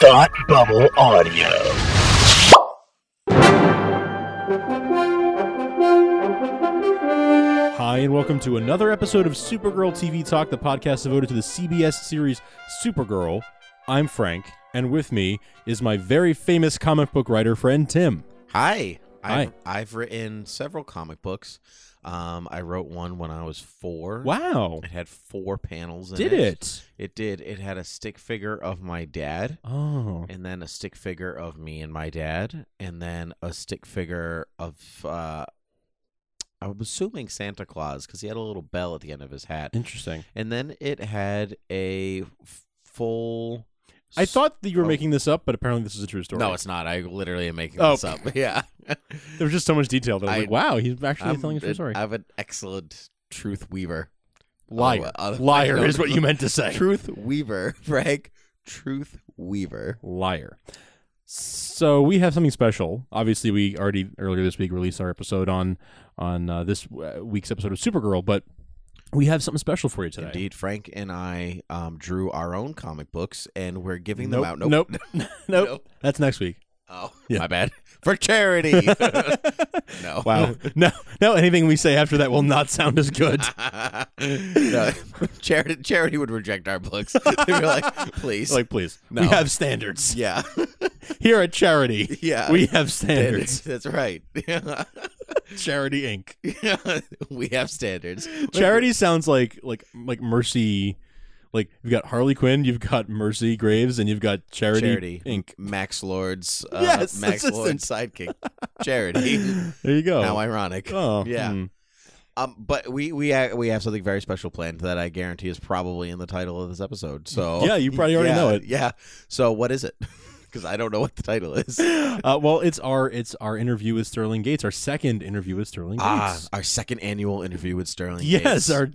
Thought Bubble Audio. Hi, and welcome to another episode of Supergirl TV Talk, the podcast devoted to the CBS series Supergirl. I'm Frank, and with me is my very famous comic book writer friend Tim. Hi. Hi. I've, I've written several comic books. Um, I wrote one when I was four. Wow. It had four panels in Did it. it? It did. It had a stick figure of my dad, Oh. and then a stick figure of me and my dad, and then a stick figure of, uh, I'm assuming Santa Claus, because he had a little bell at the end of his hat. Interesting. And then it had a full. I thought that you were Oh. making this up, but apparently this is a true story. No, it's not. I literally am making Oh. this up. Yeah. there was just so much detail that I was I- like, wow, he's actually I'm telling a true story. I have an excellent truth weaver. Liar. Oh, uh, Liar is what you meant to say. Truth weaver, Frank. Truth weaver. Liar. So we have something special. Obviously, we already earlier this week released our episode on on uh, this uh, week's episode of Supergirl, but we have something special for you today. Indeed, Frank and I um, drew our own comic books, and we're giving Nope, them out. nope, nope. Nope. That's next week. Oh, Yeah. my bad. For charity. no. Wow. no, no. Anything we say after that will not sound as good. no. Charity, charity would reject our books. They'd be like, please. like, please, No. we have standards yeah. here at Charity. Yeah. We have standards. That's right. Charity Inc. we have standards. Charity sounds like like like Mercy. Like you've got Harley Quinn, you've got Mercy Graves, and you've got Charity, Charity Inc. Max Lord's uh, Yes, Max Lord's sidekick. Charity. There you go. How ironic. oh, yeah. hmm. Um, but we we ha- we have something very special planned that I guarantee is probably in the title of this episode. So Yeah, you probably already Yeah, know it. Yeah. So what is it? Because I don't know what the title is. Uh, well, it's our it's our interview with Sterling Gates, our second interview with Sterling ah, Gates. our second annual interview with Sterling. yes, Gates. our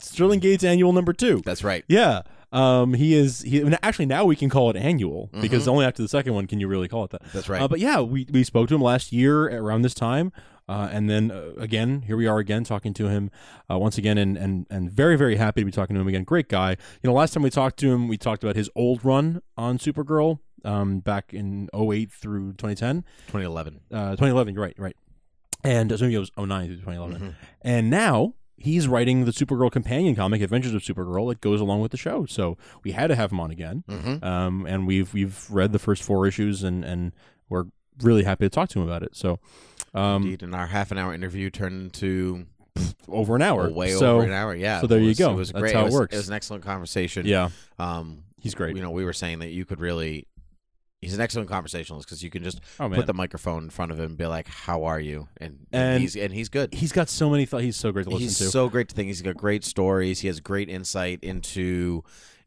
Sterling Gates annual number two. That's right. Yeah. Um, he is. He actually now we can call it annual because Mhm. only after the second one can you really call it that. That's right. Uh, but yeah, we we spoke to him last year around this time, uh, and then uh, again here we are again talking to him uh, once again, and and and very very happy to be talking to him again. Great guy. You know, last time we talked to him, we talked about his old run on Supergirl um, back in 08 through 2010. 2011. Uh, 2011, you're right, right. And uh, so maybe it was 09 through 2011. Mhm. And now he's writing the Supergirl companion comic, Adventures of Supergirl, that goes along with the show. So we had to have him on again. Mhm. Um, and we've we've read the first four issues, and and we're really happy to talk to him about it. So um, Indeed, and our half an hour interview turned into over an hour, way so, over an hour. Yeah. so there It you go. It was That's great. how it was, works. It was an excellent conversation. Yeah, Um, he's great. you know, we were saying that you could really. He's an excellent conversationalist because you can just oh put the microphone in front of him and be like, "How are you?" and, and, And he's and he's good. he's got so many thoughts. He's so great to listen He's to. so great to think. He's got great stories. He has great insight into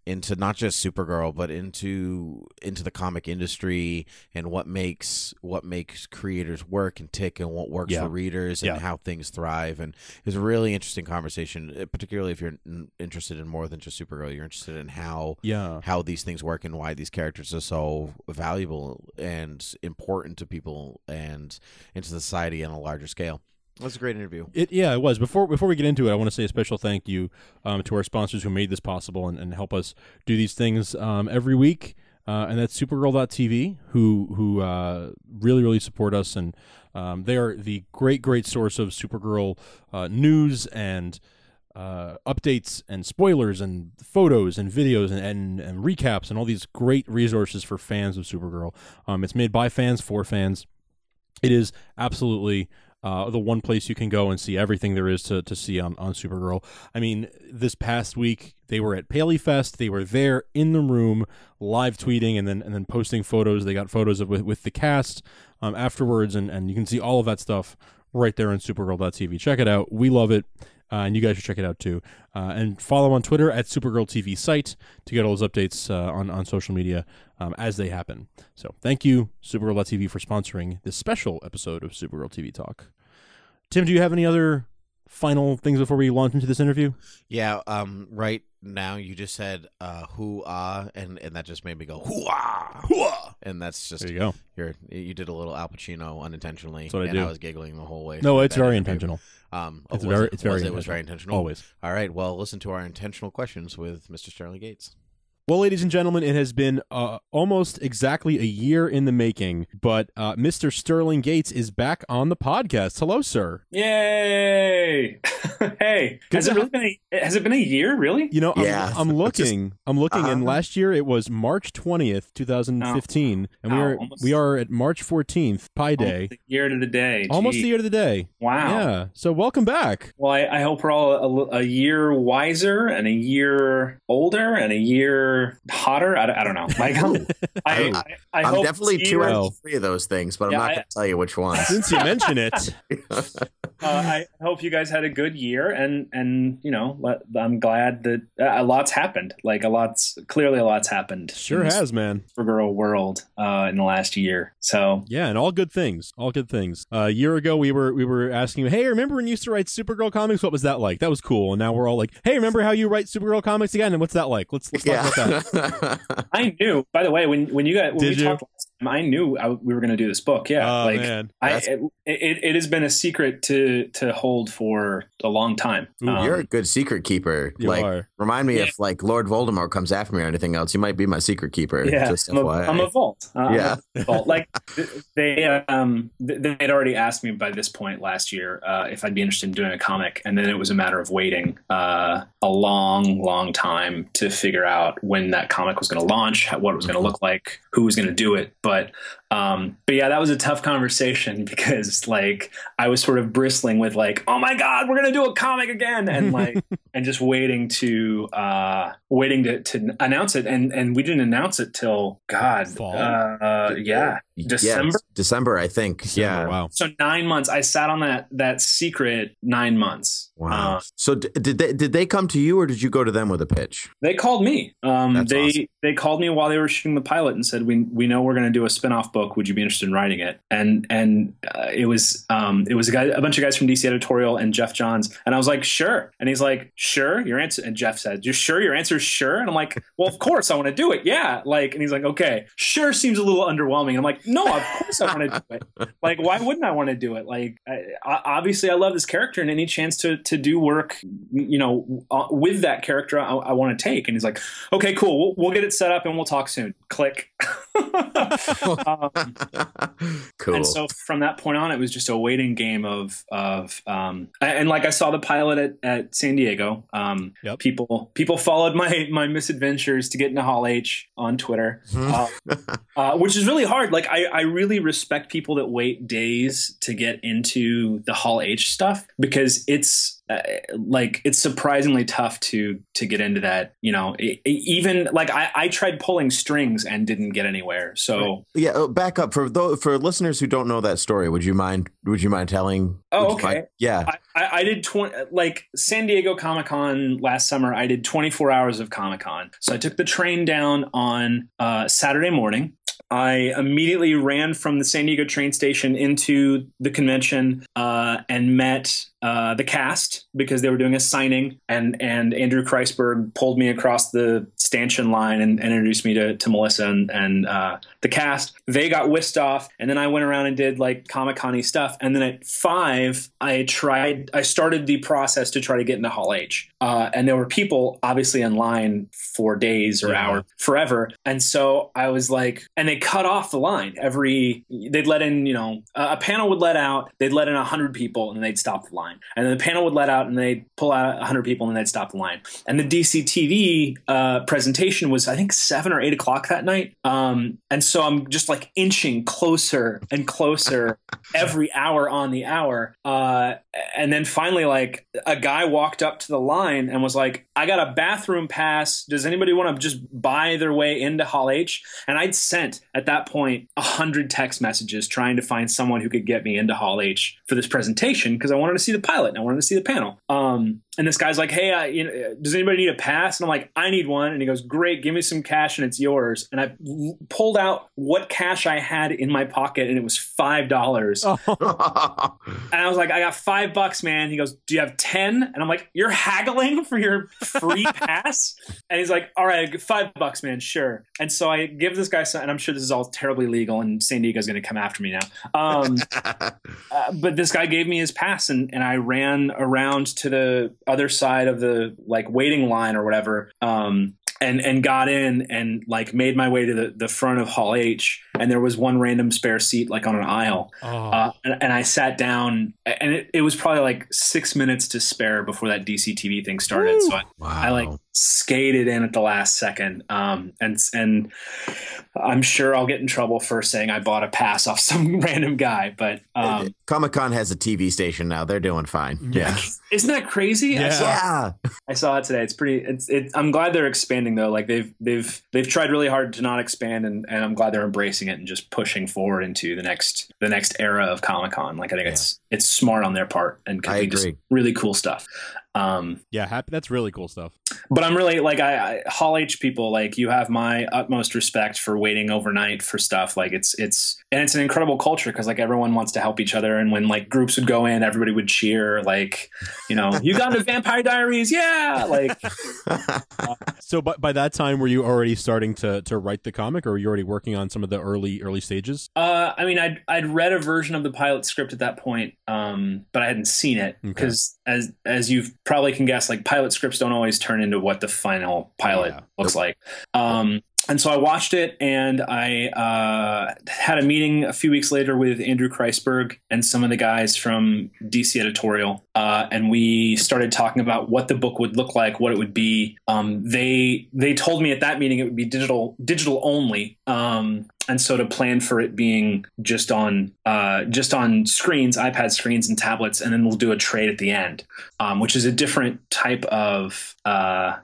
into not just Supergirl, but into into the comic industry and what makes what makes creators work and tick and what works Yeah. for readers and Yeah. how things thrive. And it was a really interesting conversation, uh, particularly if you're interested in more than just Supergirl. You're interested in how yeah, how these things work and why these characters are so valuable and important to people and into society on a larger scale. Was a great interview. It yeah, it was. Before before we get into it, I want to say a special thank you um, to our sponsors who made this possible and, and help us do these things um, every week. Uh, and that's Supergirl.tv, who who uh, really really support us, and um, they are the great great source of Supergirl uh, news and uh, updates and spoilers and photos and videos and, and, and recaps and all these great resources for fans of Supergirl. Um, it's made by fans for fans. It is absolutely uh, the one place you can go and see everything there is to, to see on, on Supergirl. I mean, this past week they were at Paley Fest. They were there in the room, live tweeting and then and then posting photos. They got photos of with, with the cast um, afterwards, and, and you can see all of that stuff right there on Supergirl.tv. Check it out. We love it. Uh, and you guys should check it out too. Uh, and follow on Twitter at Supergirl TV site to get all those updates uh, on, on social media um, as they happen. So thank you, Supergirl TV for sponsoring this special episode of Supergirl TV Talk. Tim, do you have any other final things before we launch into this interview? Yeah, um, right now you just said uh who ah and and that just made me go who ah and that's just There you go. you're you did a little Al Pacino unintentionally That's what I and do. I was giggling the whole way. No, it's very interview. intentional. Um, oh, It's was very, it? it's very, Was it was very intentional. Always. All right, well, listen to our intentional questions with Mr. Sterling Gates. Well, ladies and gentlemen, it has been uh, almost exactly a year in the making, but uh, Mr. Sterling Gates is back on the podcast. Hello, sir. Yay! hey, has it, really been a, has it been a year? Really? You know, I'm, I'm looking, I'm looking, and Uh-huh. last year it was March 20th, 2015, and we Oh, are almost- we are at March 14th, Pi Day, Almost year to the day. almost the year to the day. Wow. Yeah. So welcome back. Well, I, I hope we're all a, a year wiser and a year older and a year hotter. I, don't- I don't know. Like, I, I, I I'm hope definitely two year- out of three of those things, but I'm not going to tell you which ones. Since you mention it, uh, I hope you guys had a good year, and and you know, let, I'm glad that uh, a lot's happened. Like a lot's clearly a lot's happened. sure has, man. Supergirl world uh, in the last year. So Yeah, and all good things. All good things. Uh, a year ago, we were we were asking, "Hey, remember when you used to write Supergirl comics? What was that like? That was cool." And now we're all like, "Hey, remember how you write Supergirl comics again? And what's that like? Let's let's talk about that." Yeah. I knew. By the way, when when you got when Did we you? talked last time, I knew I, we were going to do this book. Yeah, oh like man, I, it, it, it has been a secret to to hold for a long time. Ooh, Um, You're a good secret keeper. you like, are. remind me Yeah. if like Lord Voldemort comes after me or anything else, you might be my secret keeper. yeah, Just I'm, a, FYI. I'm a vault. Uh, I'm a Yeah. vault. Like they um they had already asked me by this point last year uh, if I'd be interested in doing a comic, and then it was a matter of waiting uh, a long, long time to figure out when that comic was going to launch, what it was going to Mhm. look like, who was going to do it. But but um, but yeah, that was a tough conversation because like I was sort of bristling with like, oh my god, we're gonna do a comic again, and like and just waiting to uh waiting to, to announce it, and and we didn't announce it till God, Fall? uh, yeah, December. Yeah, December, I think. December, Yeah. Wow. So nine months. I sat on that that secret nine months. Wow. Uh, so d- did they did they come to you or did you go to them with a pitch? they called me. Um, That's they awesome. they called me while they were shooting the pilot and said, "We we know we're going to do a spin-off book. Would you be interested in writing it?" And and uh, it was um, it was a guy, a bunch of guys from DC Editorial and Geoff Johns, and I was like, "Sure." And he's like, "Sure." Your answer. And Jeff said, "You sure? Your answer is sure." And I'm like, "Well, of course I want to do it. Yeah." Like, and he's like, "Okay, sure." Seems a little underwhelming. I'm like, "No, of course I want to do it. Like, why wouldn't I want to do it? Like, I, I, obviously I love this character, and any chance to to do work, you know, uh, with that character, I, I want to take." And he's like, okay, cool. We'll, we'll get it set up and we'll talk soon. Click. um, cool. and so from that point on, it was just a waiting game of of um, and and like I saw the pilot at, at San Diego. Um, Yep. People people followed my my misadventures to get into Hall H on Twitter, uh, uh, which is really hard. Like I I really respect people that wait days to get into the Hall H stuff because it's uh, like it's surprisingly tough to to get into that you know e- e- even like I, I tried pulling strings and didn't get anywhere so yeah, uh, back up for tho- for listeners who don't know that story. Would you mind? Would you mind telling? Oh, okay. mind- yeah. I, I, I did 20 like San Diego Comic Con last summer. I did 24 hours of Comic Con. So I took the train down on uh, Saturday morning. I immediately ran from the San Diego train station into the convention uh, and met uh, the cast because they were doing a signing, and and Andrew Kreisberg pulled me across the stanchion line and, and introduced me to, to Melissa and, and uh, the cast. They got whisked off, and then I went around and did like Comic Con stuff. And then at five, I tried, I started the process to try to get into Hall H, uh, and there were people obviously in line for days or Yeah. hours, forever. And so I was like, and they cut off the line every. They'd let in, you know, a panel would let out, they'd let in hundred people, and they'd stop the line. And then the panel would let out, and they'd pull out hundred people, and they'd stop the line. And the DC TV uh, presentation was, I think, seven or eight o'clock that night. Um, and so I'm just like inching closer and closer every hour on the hour. Uh, and then finally, like a guy walked up to the line and was like, "I got a bathroom pass. Does anybody want to just buy their way into Hall H?" And I'd sent at that point a hundred text messages trying to find someone who could get me into Hall H for this presentation because I wanted to see the pilot and I wanted to see the panel. Um, and this guy's like, "Hey, uh, you know, does anybody need a pass?" And I'm like, "I need one." And he goes, "Great, give me some cash and it's yours." And I pulled out what cash I had in my pocket, and it was five dollars. Oh, And I was like, "I got five bucks, man." He goes, "Do you have 10? And I'm like, "You're haggling for your free pass?" And he's like, "All right, five bucks, man, sure." And so I give this guy some, and I'm sure this is all terribly legal, and San Diego's going to come after me now. Um, uh, but this guy gave me his pass and, and I ran around to the other side of the like waiting line or whatever. Um, and and got in and like made my way to the, the front of Hall H, and there was one random spare seat like on an aisle, Oh, uh, and, and I sat down, and it, it was probably like six minutes to spare before that DC TV thing started. So I, Wow. I like skated in at the last second, um, and and I'm sure I'll get in trouble for saying I bought a pass off some random guy, but um, Comic Con has a TV station now. They're doing fine. Yeah. isn't that crazy? I Yeah. saw Yeah. I saw it today. It's pretty. It's. It, I'm glad they're expanding though. Like they've they've they've tried really hard to not expand, and, and I'm glad they're embracing it and just pushing forward into the next the next era of Comic Con. Like I think it's it's smart on their part and can I be just agree. really cool stuff. Um, yeah, happy. That's really cool stuff. but I'm really like I, I Hall H people like you have my utmost respect for waiting overnight for stuff like it's it's and it's an incredible culture because like everyone wants to help each other and when like groups would go in everybody would cheer like you know you got into Vampire Diaries yeah like So, by, by that time, were you already starting to to write the comic, or were you already working on some of the early early stages? Uh, I mean, I'd I'd read a version of the pilot script at that point, um, but I hadn't seen it Okay. because, as as you probably can guess, like pilot scripts don't always turn into what the final pilot Yeah. looks like. Um, and so I watched it, and I uh, had a meeting a few weeks later with Andrew Kreisberg and some of the guys from DC Editorial, uh, and we started talking about what the book would look like, what it would be. Um, they they told me at that meeting it would be digital digital only, um, and so to plan for it being just on uh, just on screens, iPad screens and tablets, and then we'll do a trade at the end, um, which is a different type of uh,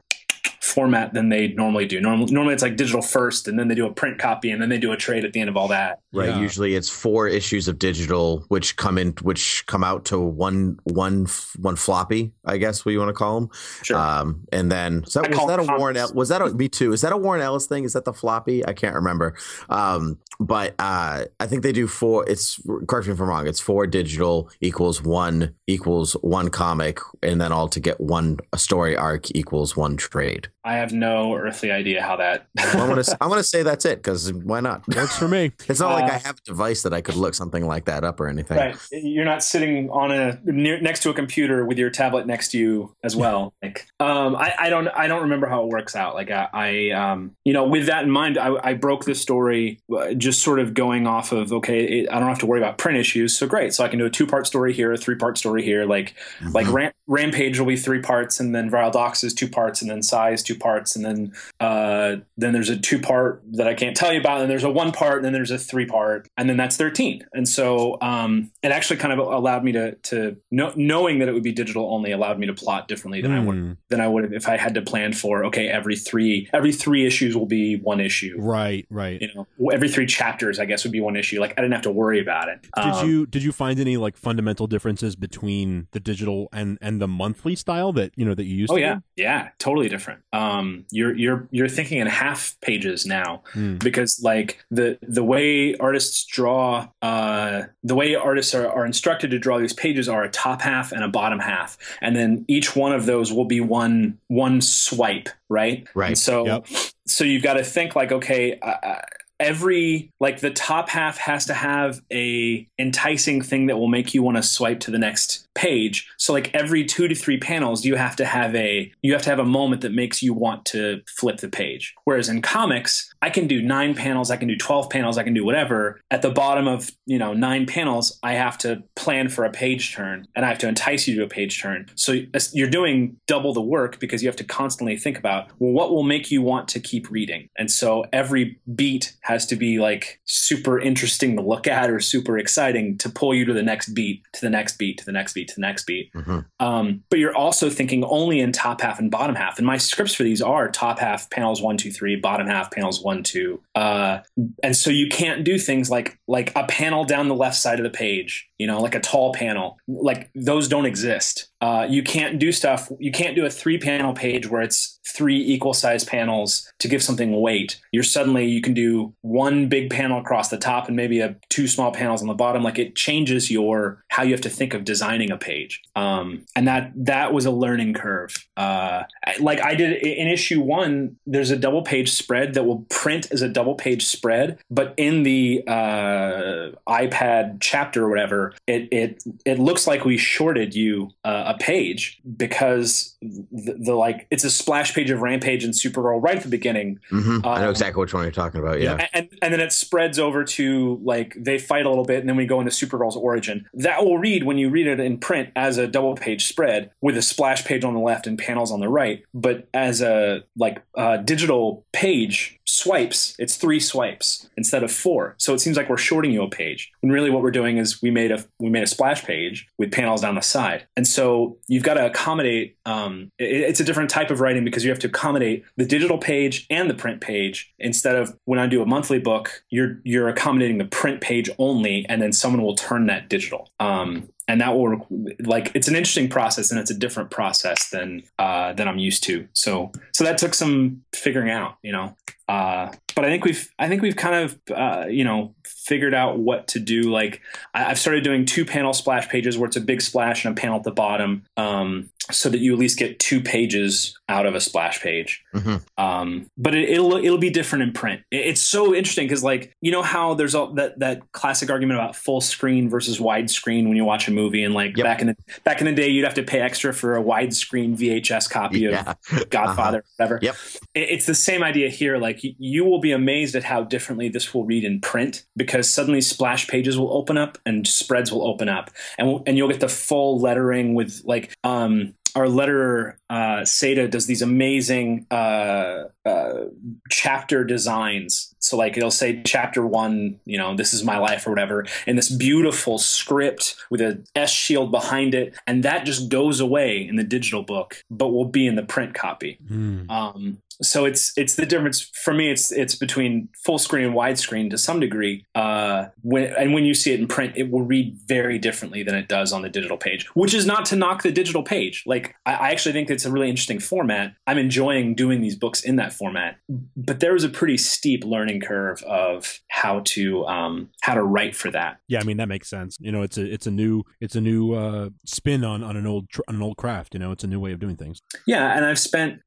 format than they normally do. Normally, normally it's like digital first, and then they do a print copy, and then they do a trade at the end of all that. Right. Yeah. Usually it's four issues of digital, which come in, which come out to one, one, f- one floppy, I guess what you want to call them. Sure. Um, and then so that, was call that a them Warren? El- was that a me too? Is that a Warren Ellis thing? Is that the floppy? I can't remember. Um, but uh, I think they do four. It's correct me if I'm wrong. It's four digital equals one equals one comic, and then all to get one a story arc equals one trade. I have no earthly idea how that. I want to I want to say that's it because why not? Works for me. It's not like Uh, I have a device that I could look something like that up or anything. Right, you're not sitting on a near, next to a computer with your tablet next to you as well. Like, um, I, I don't, I don't remember how it works out. Like, I, I um, you know, with that in mind, I, I broke the story uh, just sort of going off of okay, it, I don't have to worry about print issues, so great. So I can do a two part story here, a three part story here. Like, like Ram- Rampage will be three parts, and then Vril Dox is two parts, and then Psi two parts, and then uh, then there's a two part that I can't tell you about, and then there's a one part, and then there's a three part, and then that's thirteen. And so um, it actually kind of allowed me to to know, knowing that it would be digital only allowed me to plot differently than I would Mm, than I would have if I had to plan for okay every three every three issues will be one issue. right, right. You know, every three chapters, I guess, would be one issue. Like I didn't have to worry about it. Did Um, you did you find any like fundamental differences between the digital and and the monthly style that you know that you used? Oh yeah, do? yeah, totally different. Um, you're you're you're thinking in half pages now Hmm. because like the the way artists draw, uh, the way artists are, are instructed to draw these pages are a top half and a bottom half, and then each one of those will be one one swipe, right? Right. And so Yep. so you've got to think like okay. Uh, uh, every like the top half has to have a enticing thing that will make you want to swipe to the next page. So like every two to three panels you have to have a you have to have a moment that makes you want to flip the page. Whereas in comics i can do nine panels i can do 12 panels i can do whatever. At the bottom of you know nine panels i have to plan for a page turn and i have to entice you to a page turn. So you're doing double the work because you have to constantly think about well what will make you want to keep reading? And so every beat has to be like super interesting to look at or super exciting to pull you to the next beat to the next beat to the next beat to the next beat Mhm. um, but you're also thinking only in top half and bottom half. And my scripts for these are top half panels one, two, three, bottom half panels one, two. Uh, and so you can't do things like like a panel down the left side of the page, you know, like a tall panel. Like those don't exist. Uh, you can't do stuff. You can't do a three panel page where it's three equal sized panels to give something weight. You're suddenly you can do one big panel across the top and maybe a two small panels on the bottom. Like it changes your how you have to think of designing a page. Um, and that that was a learning curve. Uh, like I did in issue one, there's a double page spread that will print as a double double page spread, but in the uh, iPad chapter or whatever, it it it looks like we shorted you uh, a page because the, the like it's a splash page of Rampage and Supergirl right at the beginning, hmm I know Um, exactly which one you're talking about. Yeah. and, and and then it spreads over to like they fight a little bit, and then we go into Supergirl's origin. That will read when you read it in print as a double page spread with a splash page on the left and panels on the right. But as a like uh, digital page swipes, it's three swipes instead of four. So it seems like we're shorting you a page. And really, what we're doing is we made a we made a splash page with panels down the side. And so you've got to accommodate. Um, it- it's a different type of writing because you have to accommodate the digital page and the print page instead of when I do a monthly book, you're you're accommodating the print page only, and then someone will turn that digital. Um, and that will like it's an interesting process, and it's a different process than uh, than I'm used to. So so that took some figuring out, you know. Uh, but I think we've I think we've kind of uh, you know figured out what to do. Like I, I've started doing two panel splash pages where it's a big splash and a panel at the bottom, um, so that you at least get two pages out of a splash page. Mhm. Um, but it, it'll it'll be different in print. It- it's so interesting because like you know how there's all that that classic argument about full screen versus widescreen when you watch a movie and like Yep. back in the back in the day you'd have to pay extra for a widescreen VHS copy Yeah. of Godfather, whatever. Yep. It- It's the same idea here. Like you will be amazed at how differently this will read in print because suddenly splash pages will open up and spreads will open up, and and you'll get the full lettering with like um our letterer uh, Saida does these amazing uh, uh, chapter designs. So like it'll say chapter one, you know, this is my life or whatever, and this beautiful script with a S shield behind it, and that just goes away in the digital book, but will be in the print copy. Hmm. Um, so it's it's the difference for me. It's it's between full screen and widescreen to some degree. Uh, when and when you see it in print, it will read very differently than it does on the digital page. Which is not to knock the digital page. Like I, I actually think it's a really interesting format. I'm enjoying doing these books in that format. But there was a pretty steep learning curve of how to um, how to write for that. Yeah, I mean that makes sense. You know, it's a it's a new it's a new uh, spin on, on an old on an old craft. You know, it's a new way of doing things. Yeah, and I've spent,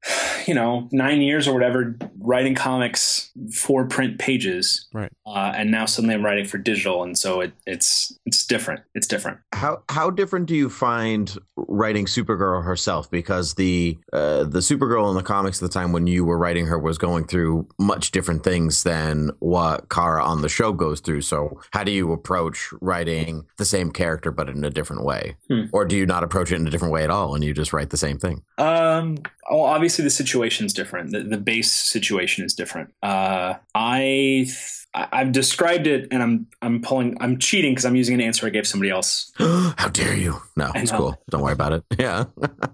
you know, nine years or whatever writing comics for print pages, Right. Uh, and now suddenly I'm writing for digital, and so it, it's it's different. It's different. How how different do you find writing Supergirl herself? Because the uh, the Supergirl in the comics at the time when you were writing her was going through much different things than what Kara on the show goes through. So how do you approach writing the same character but in a different way, Hmm. or do you not approach it in a different way at all and you just write the same thing? Um, well, obviously the situation's different. The, the base situation is different. Uh, I I've described it, and I'm I'm pulling I'm cheating because I'm using an answer I gave somebody else. how dare you? No, it's cool. Don't worry about it. Yeah.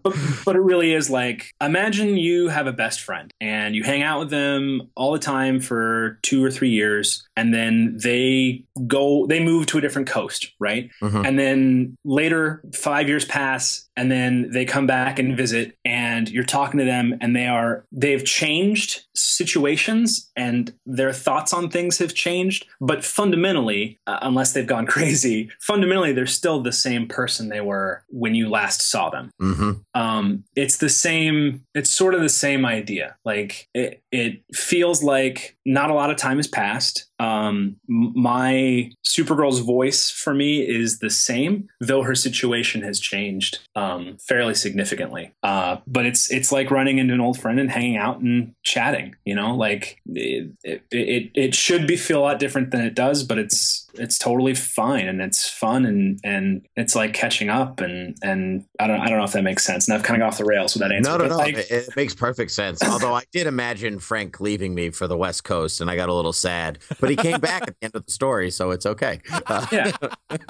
but, but it really is like imagine you have a best friend and you hang out with them all the time for two or three years and then they go they move to a different coast right Mhm. and then later five years pass and then they come back and visit and you're talking to them and they are they've changed situations and their thoughts on things have changed. But fundamentally uh, unless they've gone crazy fundamentally they're still the same person they were when you last saw them. Hmm um, it's the same it's sort of the same idea. Like it, it feels like not a lot of time has passed um, my supergirl's voice for me is the same though her situation has changed um, fairly significantly uh, but it's it's like running into an old friend and hanging out and chatting you know like it, it, it, it should be feel a lot different than it does but it's it's totally fine and it's fun and and it's like catching up and and I don't I don't know if that makes sense and I've kind of got off the rails with that answer No, no, no. like, it, it makes perfect sense. Although I did imagine Frank leaving me for the West Coast, and I got a little sad. But he came back at the end of the story, so it's okay. Uh, yeah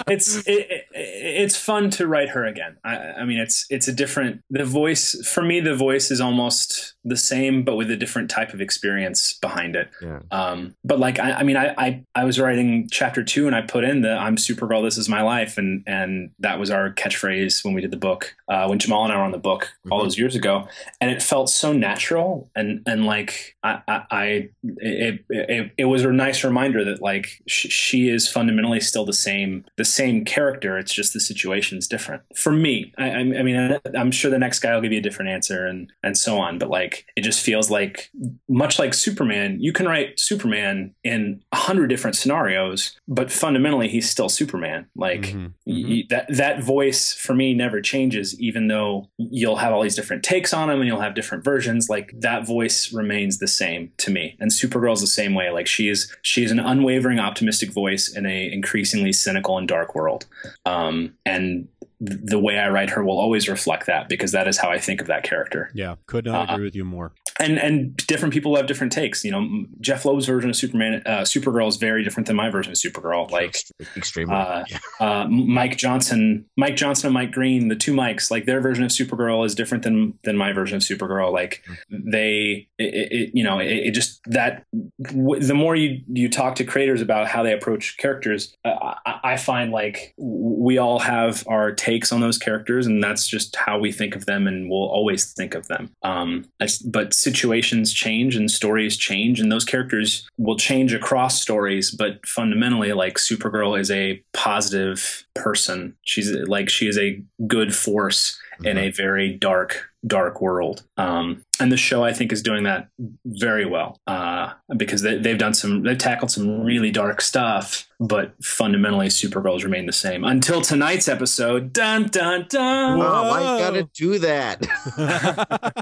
it's it, it, it's fun to write her again I, I mean it's it's a different the voice for me the voice is almost the same but with a different type of experience behind it yeah. um but like i, I mean I, I i was writing chapter two and i put in the i'm supergirl this is my life and and that was our catchphrase when we did the book uh when jamal and i were on the book all Mhm. those years ago and it felt so natural and and like i i, I it, it, it, was a nice reminder that like sh- she is fundamentally still the same the same character. It's just the situation's different for me. I, I, I mean, I'm sure the next guy will give you a different answer and and so on. But like, it just feels like much like Superman, you can write Superman in a hundred different scenarios, but fundamentally he's still Superman. Like Mhm, y- that that voice for me never changes, even though you'll have all these different takes on him and you'll have different versions. Like that voice remains the same to me. And Supergirl's the same way. Like she is she is an unwavering, optimistic voice in a increasingly cynical and dark world. Um, and the way I write her will always reflect that because that is how I think of that character. Yeah, could not Uh, agree with you more. And and different people have different takes. You know, Jeph Loeb's version of Superman, uh, Supergirl is very different than my version of Supergirl. Like extremely. uh, yeah. uh, Mike Johnson, Mike Johnson and Mike Green, the two Mikes, like their version of Supergirl is different than than my version of Supergirl. Like they, it, it, you know, it, it just that w- the more you you talk to creators about how they approach characters, uh, I, I find like we all have our takes on those characters, and that's just how we think of them, and we'll always think of them. Um, but situations change and stories change, and those characters will change across stories. But fundamentally, like Supergirl is a positive person. She's like she is a good force in a very dark dark world um, and the show i think is doing that very well uh, because they, they've done some they've tackled some really dark stuff but fundamentally supergirls remain the same until tonight's episode dun dun dun Oh, why you Whoa. gotta do that?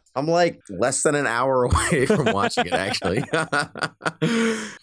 I'm like less than an hour away from watching it. Actually,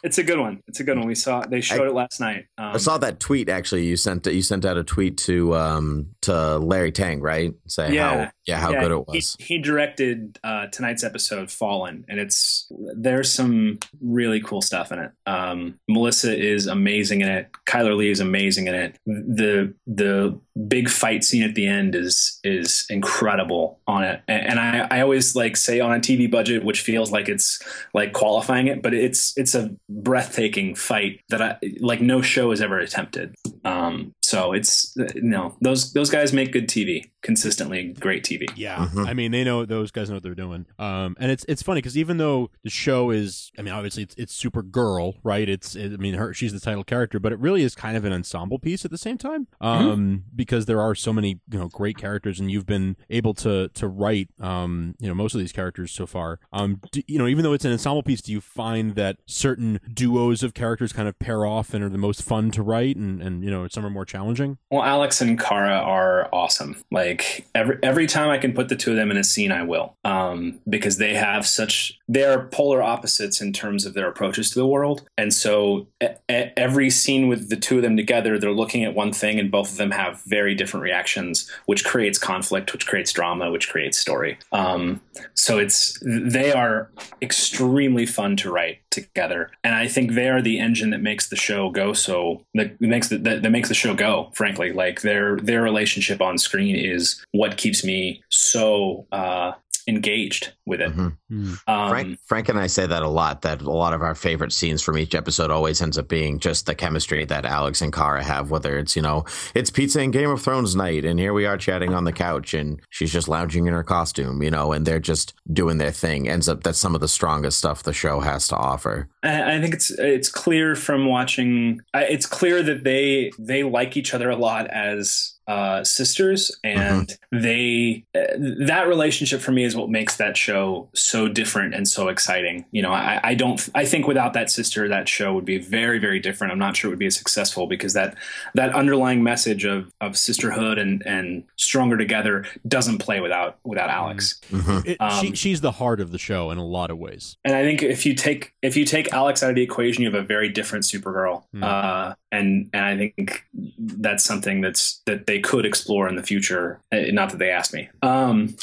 it's a good one it's a good one we saw they showed it last night um, I saw that tweet. Actually, you sent you sent out a tweet to um to Larry Teng, right? Saying Yeah. how yeah how Yeah, good it he- was. He, directed uh, tonight's episode, Fallen, and it's there's some really cool stuff in it. Um, Melissa is amazing in it. Chyler Leigh is amazing in it. The the big fight scene at the end is is incredible on it. And, and I, I always like say on a TV budget, which feels like it's like qualifying it, but it's it's a breathtaking fight that I like no show has ever attempted. Um, so it's you know those those guys make good TV consistently great TV. Yeah, Mhm. I mean they know those guys know what they're doing. Um, and it's it's funny because even though the show is, I mean, obviously it's it's super girl right? It's it, I mean her she's the title character, but it really is kind of an ensemble piece at the same time. Um, because there are so many you know great characters, and you've been able to to write um you know most of these characters so far. Um, do, you know even though it's an ensemble piece, do you find that certain duos of characters kind of pair off and are the most fun to write, and and you know some are more challenging? Well, Alex and Kara are awesome. Like every every time I can put the two of them in a scene, I will, um, because they have such they are polar opposites in terms of their approaches to the world. And so e- e- every scene with the two of them together, they're looking at one thing, and both of them have very different reactions, which creates conflict, which creates drama, which creates story. Um, so it's they are extremely fun to write together, and I think they are the engine that makes the show go so that makes the, that, that makes the show go. Frankly, like their their relationship on screen is what keeps me so uh, engaged with it. Mhm. Um, Frank, Frank and I say that a lot. That a lot of our favorite scenes from each episode always ends up being just the chemistry that Alex and Kara have. Whether it's you know it's pizza and Game of Thrones night, and here we are chatting on the couch, and she's just lounging in her costume, you know, and they're just doing their thing. Ends up that's some of the strongest stuff the show has to offer. I I think it's it's clear from watching. It's clear that they they like each other a lot as uh, sisters, and they uh, that relationship for me is what makes that show so different and so exciting. You know, I, I don't. I think without that sister, that show would be very very different. I'm not sure it would be as successful because that that underlying message of of sisterhood and and stronger together doesn't play without without Alex. Mhm. It, she Um, she's the heart of the show in a lot of ways. And I think if you take if you take Alex out of the equation, you have a very different Supergirl. Hmm. Uh, and and I think that's something that's that they could explore in the future. Uh, Not that they asked me. Um,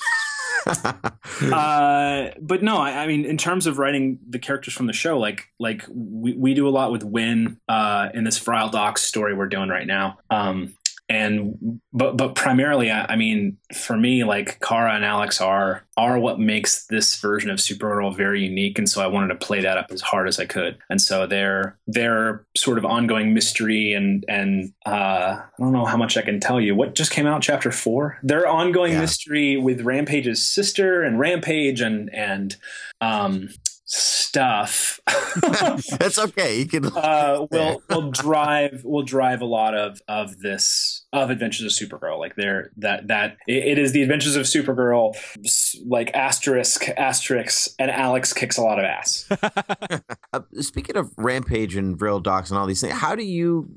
uh, but no, I, I mean, in terms of writing the characters from the show, like like we, we do a lot with Winn uh, in this Vril Dox story we're doing right now. Um, and but but primarily, I, I mean, for me, like Kara and Alex are are what makes this version of Supergirl very unique, and so I wanted to play that up as hard as I could. And so their their sort of ongoing mystery and and uh, I don't know how much I can tell you. What just came out, chapter four? Their ongoing Yeah. mystery with Rampage's sister and Rampage and and um, stuff That's okay. You can. uh, will will drive will drive a lot of of this of Adventures of Supergirl. Like there that that it, it is the Adventures of Supergirl, like asterisk asterisk, and Alex kicks a lot of ass. Uh, speaking of Rampage and Vril Dox and all these things, how do you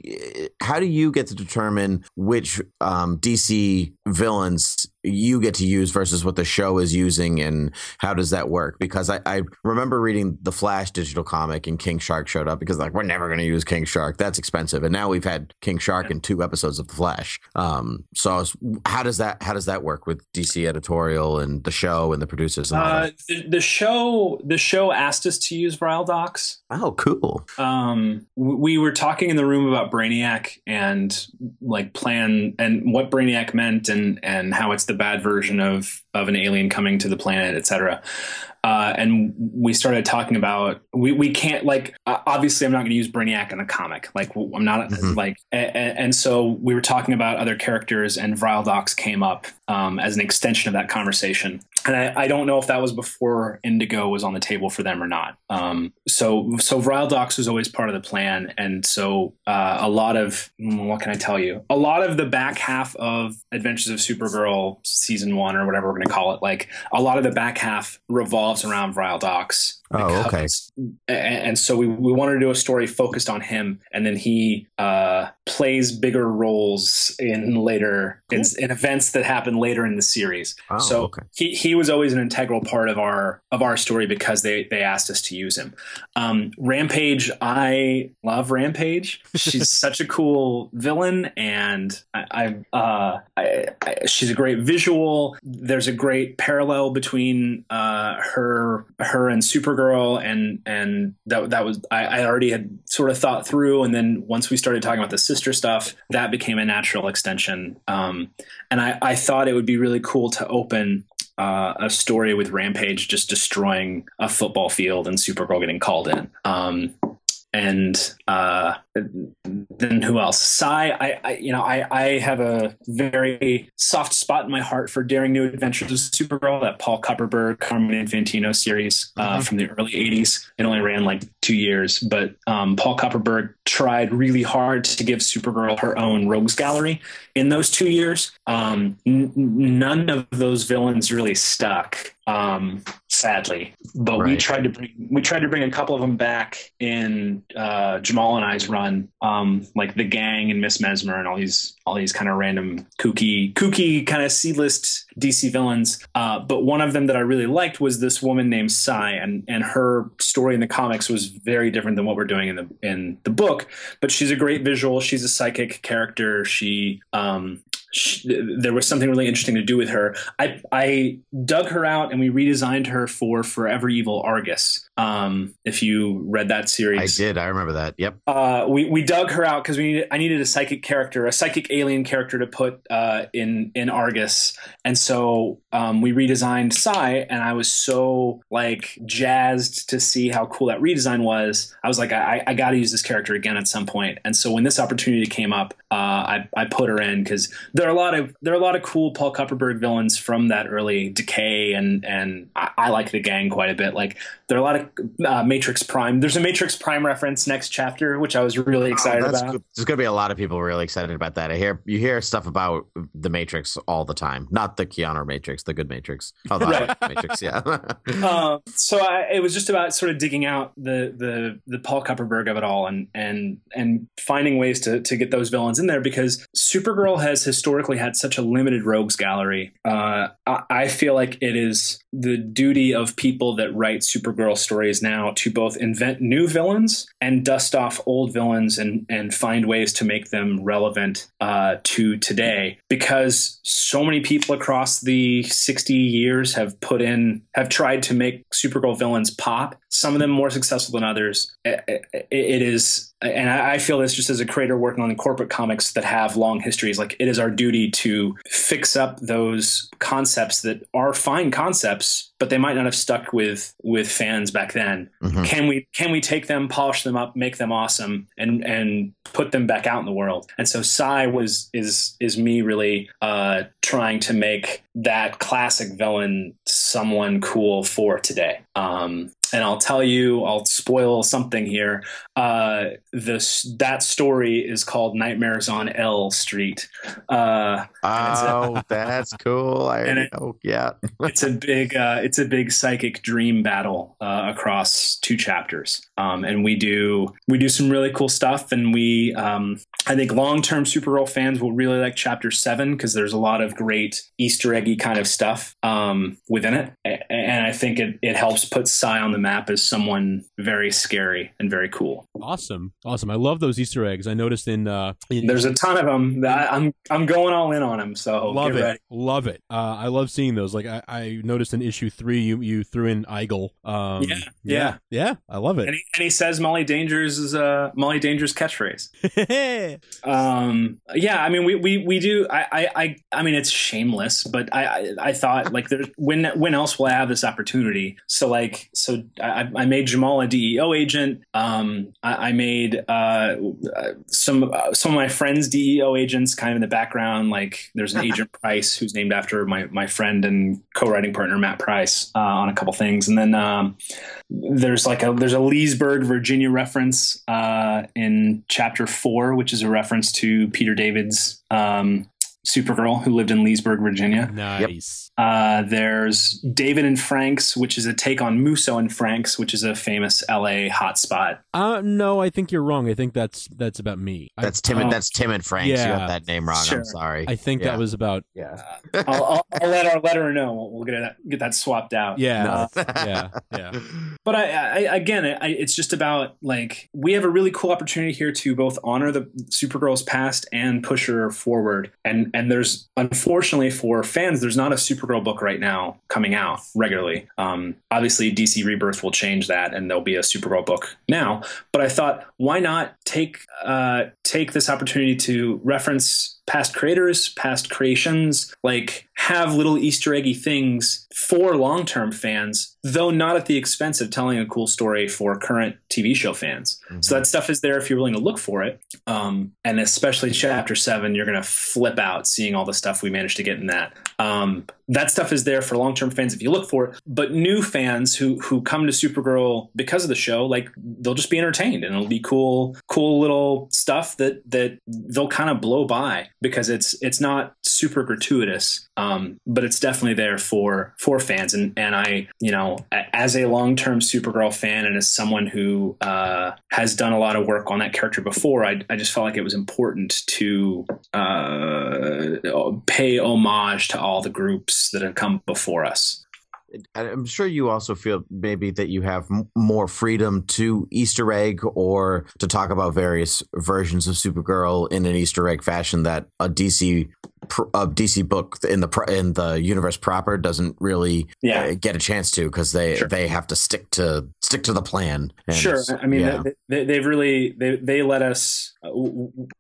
how do you get to determine which um, DC villains you get to use versus what the show is using, and how does that work? Because I, I remember reading the Flash digital comic, and King Shark showed up because like we're never going to use King Shark, that's expensive, and now we've had King Shark in two episodes of the Flash. Um, so was, how does that how does that work with DC editorial and the show and the producers and Uh, the, the show the show asked us to use Vril Dox. Oh, cool. um we were talking in the room about brainiac and like plan and what brainiac meant and and how it's the bad version of of an alien coming to the planet etc uh, and we started talking about we, we can't like uh, obviously I'm not going to use Brainiac in a comic. Like I'm not Mhm. like a, a- and so we were talking about other characters and Vril Dox came up um, as an extension of that conversation and I, I don't know if that was before Indigo was on the table for them or not. Um, so so Vril Dox was always part of the plan, and so uh, a lot of what can I tell you? A lot of the back half of Adventures of Supergirl season one or whatever we're going to call it, like a lot of the back half revolves around Vril Dox. Oh, okay. because- a- And, so we, we wanted to do a story focused on him, and then he uh, plays bigger roles in later in, in events that happen later in the series Oh, so okay. he, he was always an integral part of our of our story because they they asked us to use him. Um, Rampage, I love Rampage. She's such a cool villain, and I, I, uh, I, I she's a great visual. There's a great parallel between uh, her her and Supergirl, and and that that was I, I already had sort of thought through, and then once we started talking about the sister stuff, that became a natural extension. Um, and I, I thought it would be really cool to open uh, a story with Rampage just destroying a football field and Supergirl getting called in. Um, and uh, then who else? Psi, I, I you know, I, I have a very soft spot in my heart for Daring New Adventures of Supergirl, that Paul Kupperberg, Carmen Infantino series uh, Mhm. from the early '80s. It only ran like two years, but um, Paul Kupperberg tried really hard to give Supergirl her own rogues gallery in those two years. Um, n- none of those villains really stuck. Um, sadly, but we tried to bring we tried to bring a couple of them back in uh, Jamal and I's run, um, like the gang and Miss Mesmer and all these all these kind of random kooky kooky kind of C list DC villains. Uh, but one of them that I really liked was this woman named Psi, and and her story in the comics was very different than what we're doing in the in the book. But she's a great visual. She's a psychic character. She um, she, there was something really interesting to do with her. I I dug her out and we redesigned her for Forever Evil Argus. Um, if you read that series, I did. I remember that. Yep. uh, we we dug her out because we needed, I needed a psychic character, a psychic alien character to put uh, in in Argus, and so um, we redesigned Psi, and I was so like jazzed to see how cool that redesign was. I was like, I, I got to use this character again at some point, and so when this opportunity came up, uh, I I put her in because there are a lot of there are a lot of cool Paul Kupperberg villains from that early Decay, and and I, I like the gang quite a bit. Like there are a lot of uh, Matrix Prime. There's a Matrix Prime reference next chapter, which I was really excited Oh, that's about. good. There's going to be a lot of people really excited about that. I hear you hear stuff about the Matrix all the time. Not the Keanu Matrix, the good Matrix. Oh, the Right. Matrix, yeah. um, so I, it was just about sort of digging out the the the Paul Kupperberg of it all, and and and finding ways to to get those villains in there because Supergirl has historically had such a limited rogues gallery. Uh, I, I feel like it is the duty of people that write Supergirl stories now to both invent new villains and dust off old villains and and find ways to make them relevant uh, to today because so many people across the 60 years have put in have tried to make Supergirl villains pop. Some of them more successful than others. It, is, and I feel this just as a creator working on the corporate comics that have long histories. Like it is our duty to fix up those concepts that are fine concepts, but they might not have stuck with with fans back then. Mhm. Can we can we take them, polish them up, make them awesome, and and put them back out in the world? And so Psi was is is me really uh, trying to make that classic villain someone cool for today. Um, and I'll tell you, I'll spoil something here. Uh, this that story is called Nightmares on L Street. Uh, Oh, that's cool. I it- know. Yeah. it's a big uh, it's a big psychic dream battle uh, across two chapters um, and we do we do some really cool stuff and we um, i think long-term supergirl fans will really like chapter 7 because there's a lot of great easter eggy kind of stuff um, within it and i think it, it helps put Psi on the map as someone very scary and very cool Awesome, awesome. I love those Easter eggs. I noticed in uh, in, there's a ton of them that I'm I'm going all in on them so love get it, ready. love it. Uh, I love seeing those. Like I, I noticed in issue three, you you threw in Igle. Um, Yeah, yeah, yeah. yeah. I love and it. he, and he says Molly Dangers is uh, Molly Danger's catchphrase. um yeah i mean we we, we do I, I i i mean it's shameless but i i, I thought like there when when else will i have this opportunity so like so i i made jamal a deo agent um i, I made uh some uh, some of my friends deo agents kind of in the background like there's an agent price who's named after my my friend and co-writing partner matt price uh, on a couple things and then um there's like a there's a Leesburg, Virginia reference uh, in chapter four, which is a reference to Peter David's um, Supergirl, who lived in Leesburg, Virginia. nice. Uh, there's David and Franks, which is a take on Musso and Franks, which is a famous LA hotspot. Uh, no, I think you're wrong. I think that's that's about me. I- That's Tim. Oh. And, that's Tim and Franks. You Yeah. got that name wrong. Sure. I'm sorry. I think Yeah. that was about Yeah. I'll, I'll, I'll let our letter know. We'll, we'll get that get that swapped out. yeah, No. yeah, yeah. But I, I again, I, it's just about like we have a really cool opportunity here to both honor the Supergirl's past and push her forward. And and there's unfortunately for fans, there's not a Supergirl book right now coming out regularly. Um, obviously, DC Rebirth will change that, and there'll be a Supergirl book now. But I thought, why not take uh, take this opportunity to reference past creators, past creations, like have little Easter eggy things for long term fans, though not at the expense of telling a cool story for current TV show fans. So that stuff is there if you're willing to look for it. Um, and especially chapter seven, you're going to flip out seeing all the stuff we managed to get in that. Um, that stuff is there for long term fans if you look for it. But new fans who who come to Supergirl because of the show, like they'll just be entertained and it'll be cool, cool little stuff that that they'll kind of blow by because it's it's not super gratuitous, um, but it's definitely there for for fans. And and I, you know, as a long term Supergirl fan and as someone who uh, has done a lot of work on that character before, I I just felt like it was important to uh, pay homage to all the groups that have come before us. I'm sure you also feel maybe that you have m- more freedom to Easter egg or to talk about various versions of Supergirl in an Easter egg fashion that a DC a DC book in the in the universe proper doesn't really Yeah. uh, get a chance to because they Sure. they have to stick to stick to the plan. And sure i mean yeah. they, they, they've really they, they let us uh,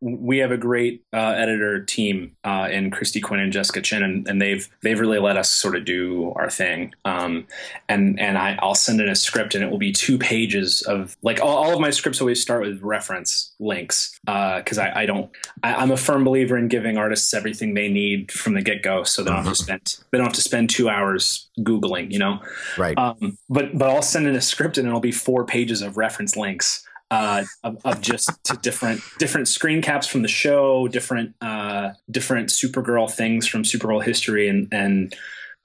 we have a great uh, editor team uh, in Kristy Quinn and Jessica Chen and, and they've they've really let us sort of do our thing um, and and I, i'll send in a script and it will be two pages of like all, all of my scripts always start with reference links because I, I don't I, i'm a firm believer in giving artists everything they need from the get-go so they don't have to spend they don't have to spend two hours googling you know right. um, but but I'll send in a script and it'll be four pages of reference links uh, of, of just to different different screen caps from the show, different uh, different Supergirl things from Supergirl history, and and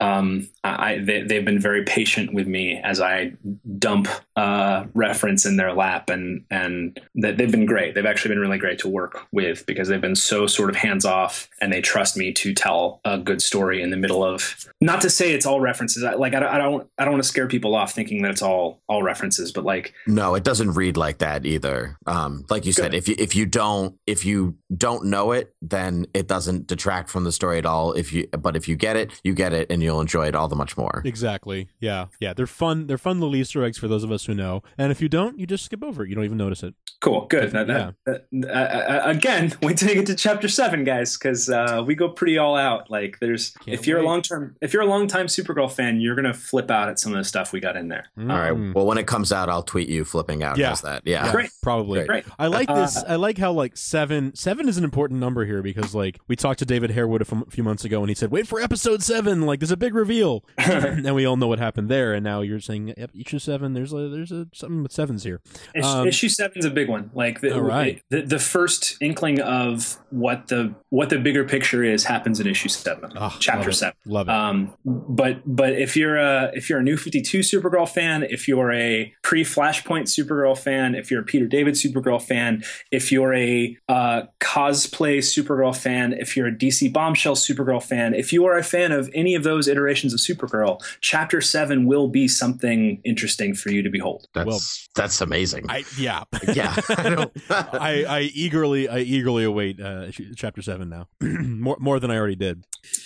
um, I they, they've been very patient with me as I dump uh, reference in their lap, and and that they've been great. They've actually been really great to work with because they've been so sort of hands off, and they trust me to tell a good story in the middle of. Not to say it's all references. I, like I, don't- I don't I don't want to scare people off thinking that it's all all references, but like No, it doesn't read like that either. Um, like you said, if you if you don't if you don't know it, then it doesn't detract from the story at all. If you but if you get it, you get it, and you'll enjoy it all the much more. Exactly. Yeah. Yeah. They're fun. They're fun little Easter eggs for those of us who know. And if you don't, you just skip over it. You don't even notice it. Cool, good. That, that, that- uh, uh, again, wait till you get to chapter seven, guys, because uh, we go pretty all out. Like, there's Can't if you're wait. a long term, if you're a long time Supergirl fan, you're gonna flip out at some of the stuff we got in there. All right. Mm. Well, when it comes out, I'll tweet you flipping out. Yeah. How's that? Yeah. Yeah, Great. Probably. Great. Great. I like this. Uh, I like how like seven. Seven is an important number here because like we talked to David Harewood a f- few months ago and he said, "Wait for episode seven. Like this a big reveal, and we all know what happened there. And now you're saying yep, issue seven. There's a, there's a something with sevens here. Issue, Um, issue seven's a big one. Like the, right. the the first inkling of what the what the bigger picture is happens in issue seven, Ah, chapter love seven. Love it. Um, but but if you're a if you're a new 52 Supergirl fan, if you're a pre Flashpoint Supergirl fan, if you're a Peter David Supergirl fan, if you're a uh, cosplay Supergirl fan, if you're a DC Bombshell Supergirl fan, if you are a fan of any of those iterations of Supergirl, Chapter Seven will be something interesting for you to behold. That's Well- that's amazing. I yeah yeah. I don't- I, I eagerly I eagerly await uh, chapter seven now more more than I already did.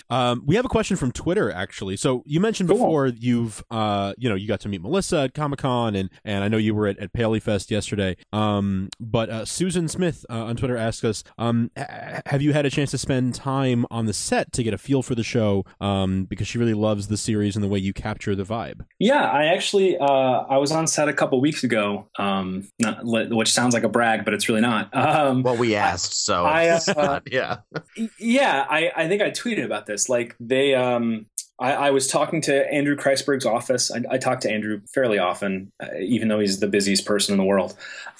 Um, we have a question from Twitter actually. So you mentioned Cool. before you've uh you know you got to meet Melissa at Comic Con and and I know you were at, at Paley Fest yesterday. Um, but uh, Susan Smith uh, on Twitter asked us, um, h- have you had a chance to spend time on the set to get a feel for the show? Um, because she really loves the series and the way you capture the vibe. Yeah, I actually uh, I was on set a couple weeks ago, um, not, which sounds like a brag, but it's really not. Um, well, we asked, so I, uh, yeah. yeah, I, I think I tweeted about this. Like they, um, I, I was talking to Andrew Kreisberg's office. I, I talk to Andrew fairly often, uh, even though he's the busiest person in the world.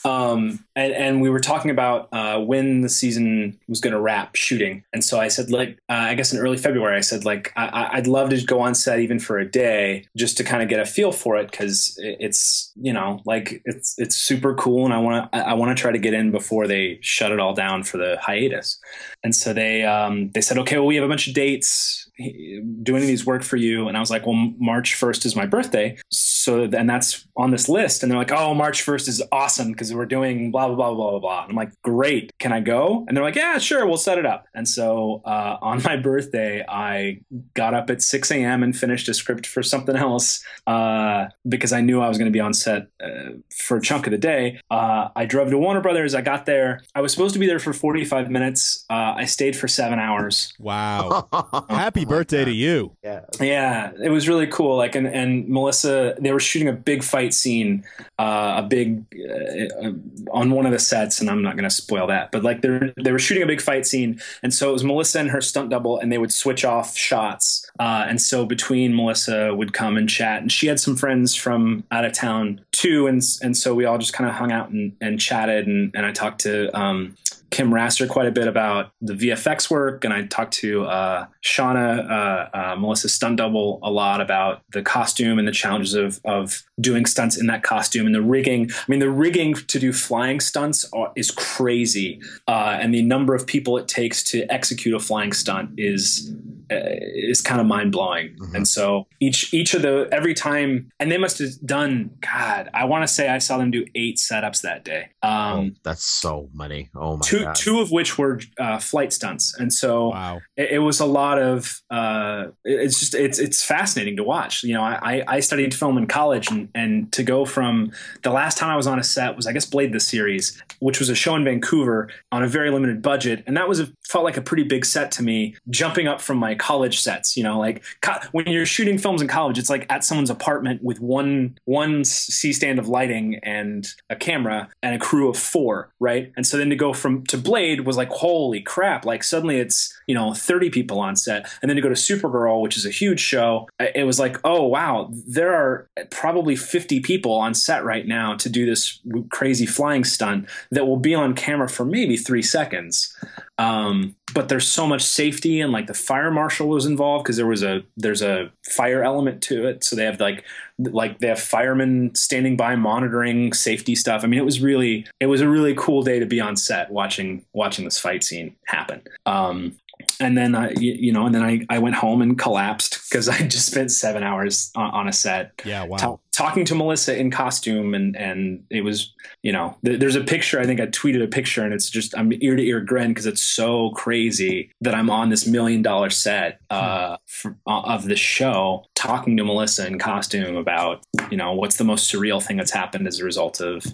Um, and, and we were talking about uh, when the season was going to wrap shooting. And so I said, like, uh, I guess in early February, I said, like, I- I'd love to go on set even for a day just to kind of get a feel for it because it's, you know, like it's it's super cool, and I want to I want to try to get in before they shut it all down for the hiatus. And so they um, they said, okay, well, we have a bunch of dates. Do any of these work for you? And I was like, well, March first is my birthday, so and that's on this list. And they're like, oh, March first is awesome because we're doing blah blah blah blah blah blah. And I'm like, great, can I go? And they're like, yeah, sure, we'll set it up. And so uh, on my birthday, I got up at 6 a.m. and finished a script for something else uh, because I knew I was going to be on set uh, for a chunk of the day. Uh, I drove to Warner Brothers. I got there. I was supposed to be there for 45 minutes. Uh, I stayed for seven hours. Wow. Happy my birthday to you. Yeah. Yeah, it was really cool. Like, and, and Melissa, they were shooting a big fight scene, uh, a big uh, on one of the sets, and I'm not going to spoil that, but like they were they were shooting a big fight scene, and so it was Melissa and her stunt double, and they would switch off shots, uh, and so between Melissa would come and chat, and she had some friends from out of town too, and and so we all just kind of hung out and, and chatted, and, and I talked to um, Kim Rasser quite a bit about the VFX work, and I talked to uh, Shauna, uh, uh, Melissa stunt double, a lot about the costume and the challenges of of doing stunts in that costume and the rigging. I mean, the rigging to do flying stunts are, is crazy, uh, and the number of people it takes to execute a flying stunt is is kind of mind blowing. Mhm. And so each each of the every time, and they must have done. God, I want to say I saw them do eight setups that day. Um, Oh, that's so many. Oh my two god. two of which were uh, flight stunts, and so Wow. it, it was a lot of. Uh, it's just it's it's fascinating to watch. You know, I, I I studied film in college, and and to go from the last time I was on a set was I guess Blade the series, which was a show in Vancouver on a very limited budget, and that was a, felt like a pretty big set to me. Jumping up from my college sets, you know, like co- when you're shooting films in college, it's like at someone's apartment with one one C stand of lighting and a camera and a crew of four, right? And so then to go from to Blade was like, holy crap! Like suddenly it's you know 30 people on set, and then to go to Supergirl, which is a huge show, it was like, oh wow, there are probably 50 people on set right now to do this crazy flying stunt that will be on camera for maybe three seconds. Um, but there's so much safety and like the fire marshal was involved because there was a there's a fire element to it so they have like like they have firemen standing by monitoring safety stuff i mean it was really it was a really cool day to be on set watching watching this fight scene happen um and then I, you know, and then I, I went home and collapsed because I just spent seven hours on, on a set Yeah. Wow. ta- talking to Melissa in costume, and and it was you know th- there's a picture I think I tweeted a picture, and it's just I'm ear to ear grin because it's so crazy that I'm on this million dollar set uh, for, uh, of this show talking to Melissa in costume about you know what's the most surreal thing that's happened as a result of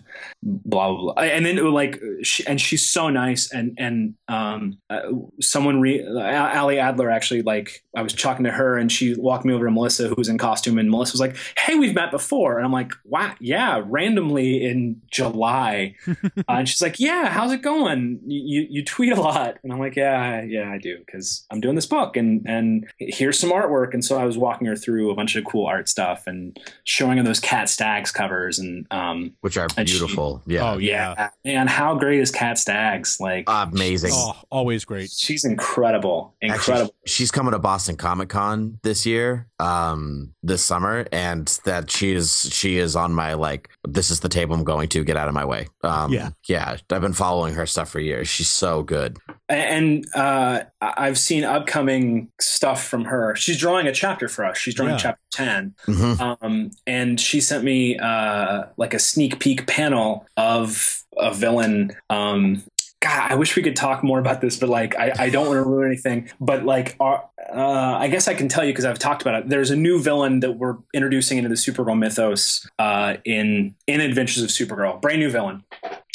blah blah blah, and then it was like she, and she's so nice, and and um uh, someone re- Ali Adler actually like I was talking to her, and she walked me over to Melissa who was in costume, and Melissa was like, "Hey, we've met before." before?" And I'm like, "Wow, yeah, randomly in July." uh, and she's like, "Yeah, how's it going? You, you you tweet a lot." And I'm like, "Yeah, yeah, I do because I'm doing this book and and here's some artwork." And so I was walking her through a bunch of cool art stuff and showing her those Cat Staggs covers and um which are And she- beautiful. yeah, Oh yeah. and how great is Cat Staggs? Like amazing. Oh, always great. she's incredible, Actually, incredible. she's coming to Boston Comic Con this year, um, this summer, and that she is she is on my like this is the table I'm going to get out of my way. Um, Yeah. yeah. I've been following her stuff for years. She's so good. And uh, I- I've seen upcoming stuff from her. She's drawing a chapter for us. She's drawing Yeah. chapter ten, Mhm. um, and she sent me uh, like a sneak peek panel of a villain. Um, God, I wish we could talk more about this, but like, I, I don't want to ruin anything. But like, our, uh, I guess I can tell you because I've talked about it. There's a new villain that we're introducing into the Supergirl mythos uh, in in Adventures of Supergirl. Brand new villain.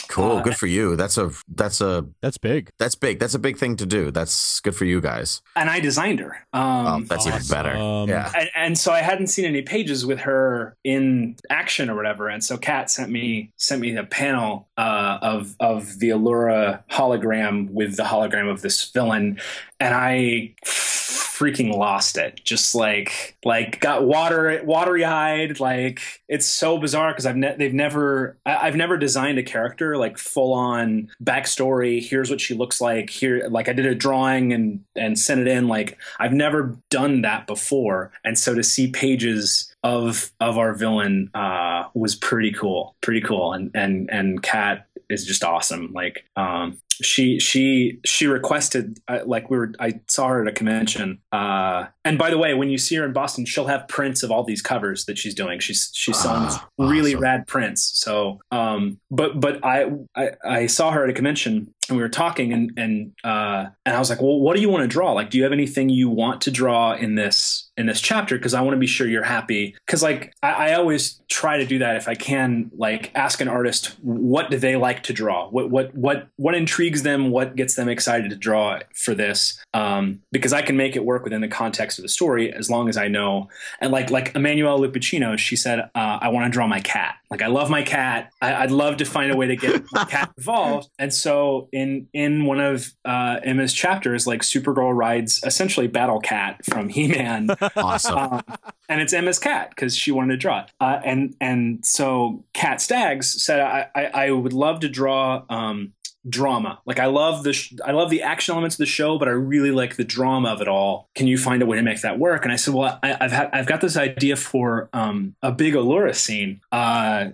Cool. Uh, good for you. That's a that's a That's big. that's big. That's a big thing to do. That's good for you guys. and I designed her. Oh, Um, that's even better. awesome. Yeah. and, and so I hadn't seen any pages with her in action or whatever. And so Cat sent me sent me a panel uh, of of the Alura hologram with the hologram of this villain, and I freaking lost it. Just like like got water watery eyed. Like it's so bizarre because I've ne- they've never I- I've never designed a character like full on backstory. Here's what she looks like. Here like I did a drawing and and sent it in. Like I've never done that before, and so to see pages of of our villain uh, was pretty cool, pretty cool. And and and Cat is just awesome. Like um, she she she requested uh, like we were I saw her at a convention. Uh, and by the way, when you see her in Boston, she'll have prints of all these covers that she's doing. She's she's selling Ah, really awesome. rad prints. So um, but but I, I I saw her at a convention and we were talking and and uh, and I was like, well, what do you want to draw? Like, do you have anything you want to draw in this in this chapter? Because I want to be sure you're happy. Because like I, I always try to do that if I can. Like, ask an artist what do they like to draw? What what what what intrigues them? What gets them excited to draw for this? Um, because I can make it work within the context of the story as long as I know. And like like Emmanuel Lupacchino, she said, uh, I want to draw my cat. Like I love my cat. I, I'd love to find a way to get my cat involved. And so in in one of uh, Emma's chapters, like Supergirl rides essentially Battle Cat from He Man, Awesome. um, and it's Emma's cat because she wanted to draw it. Uh, and and so Cat Staggs said, I, I I would love to draw. Um, drama. Like i love the sh- i love the action elements of the show but i really like the drama of it all. Can you find a way to make that work? And i said well I, i've had i've got this idea for um, a big alura scene uh,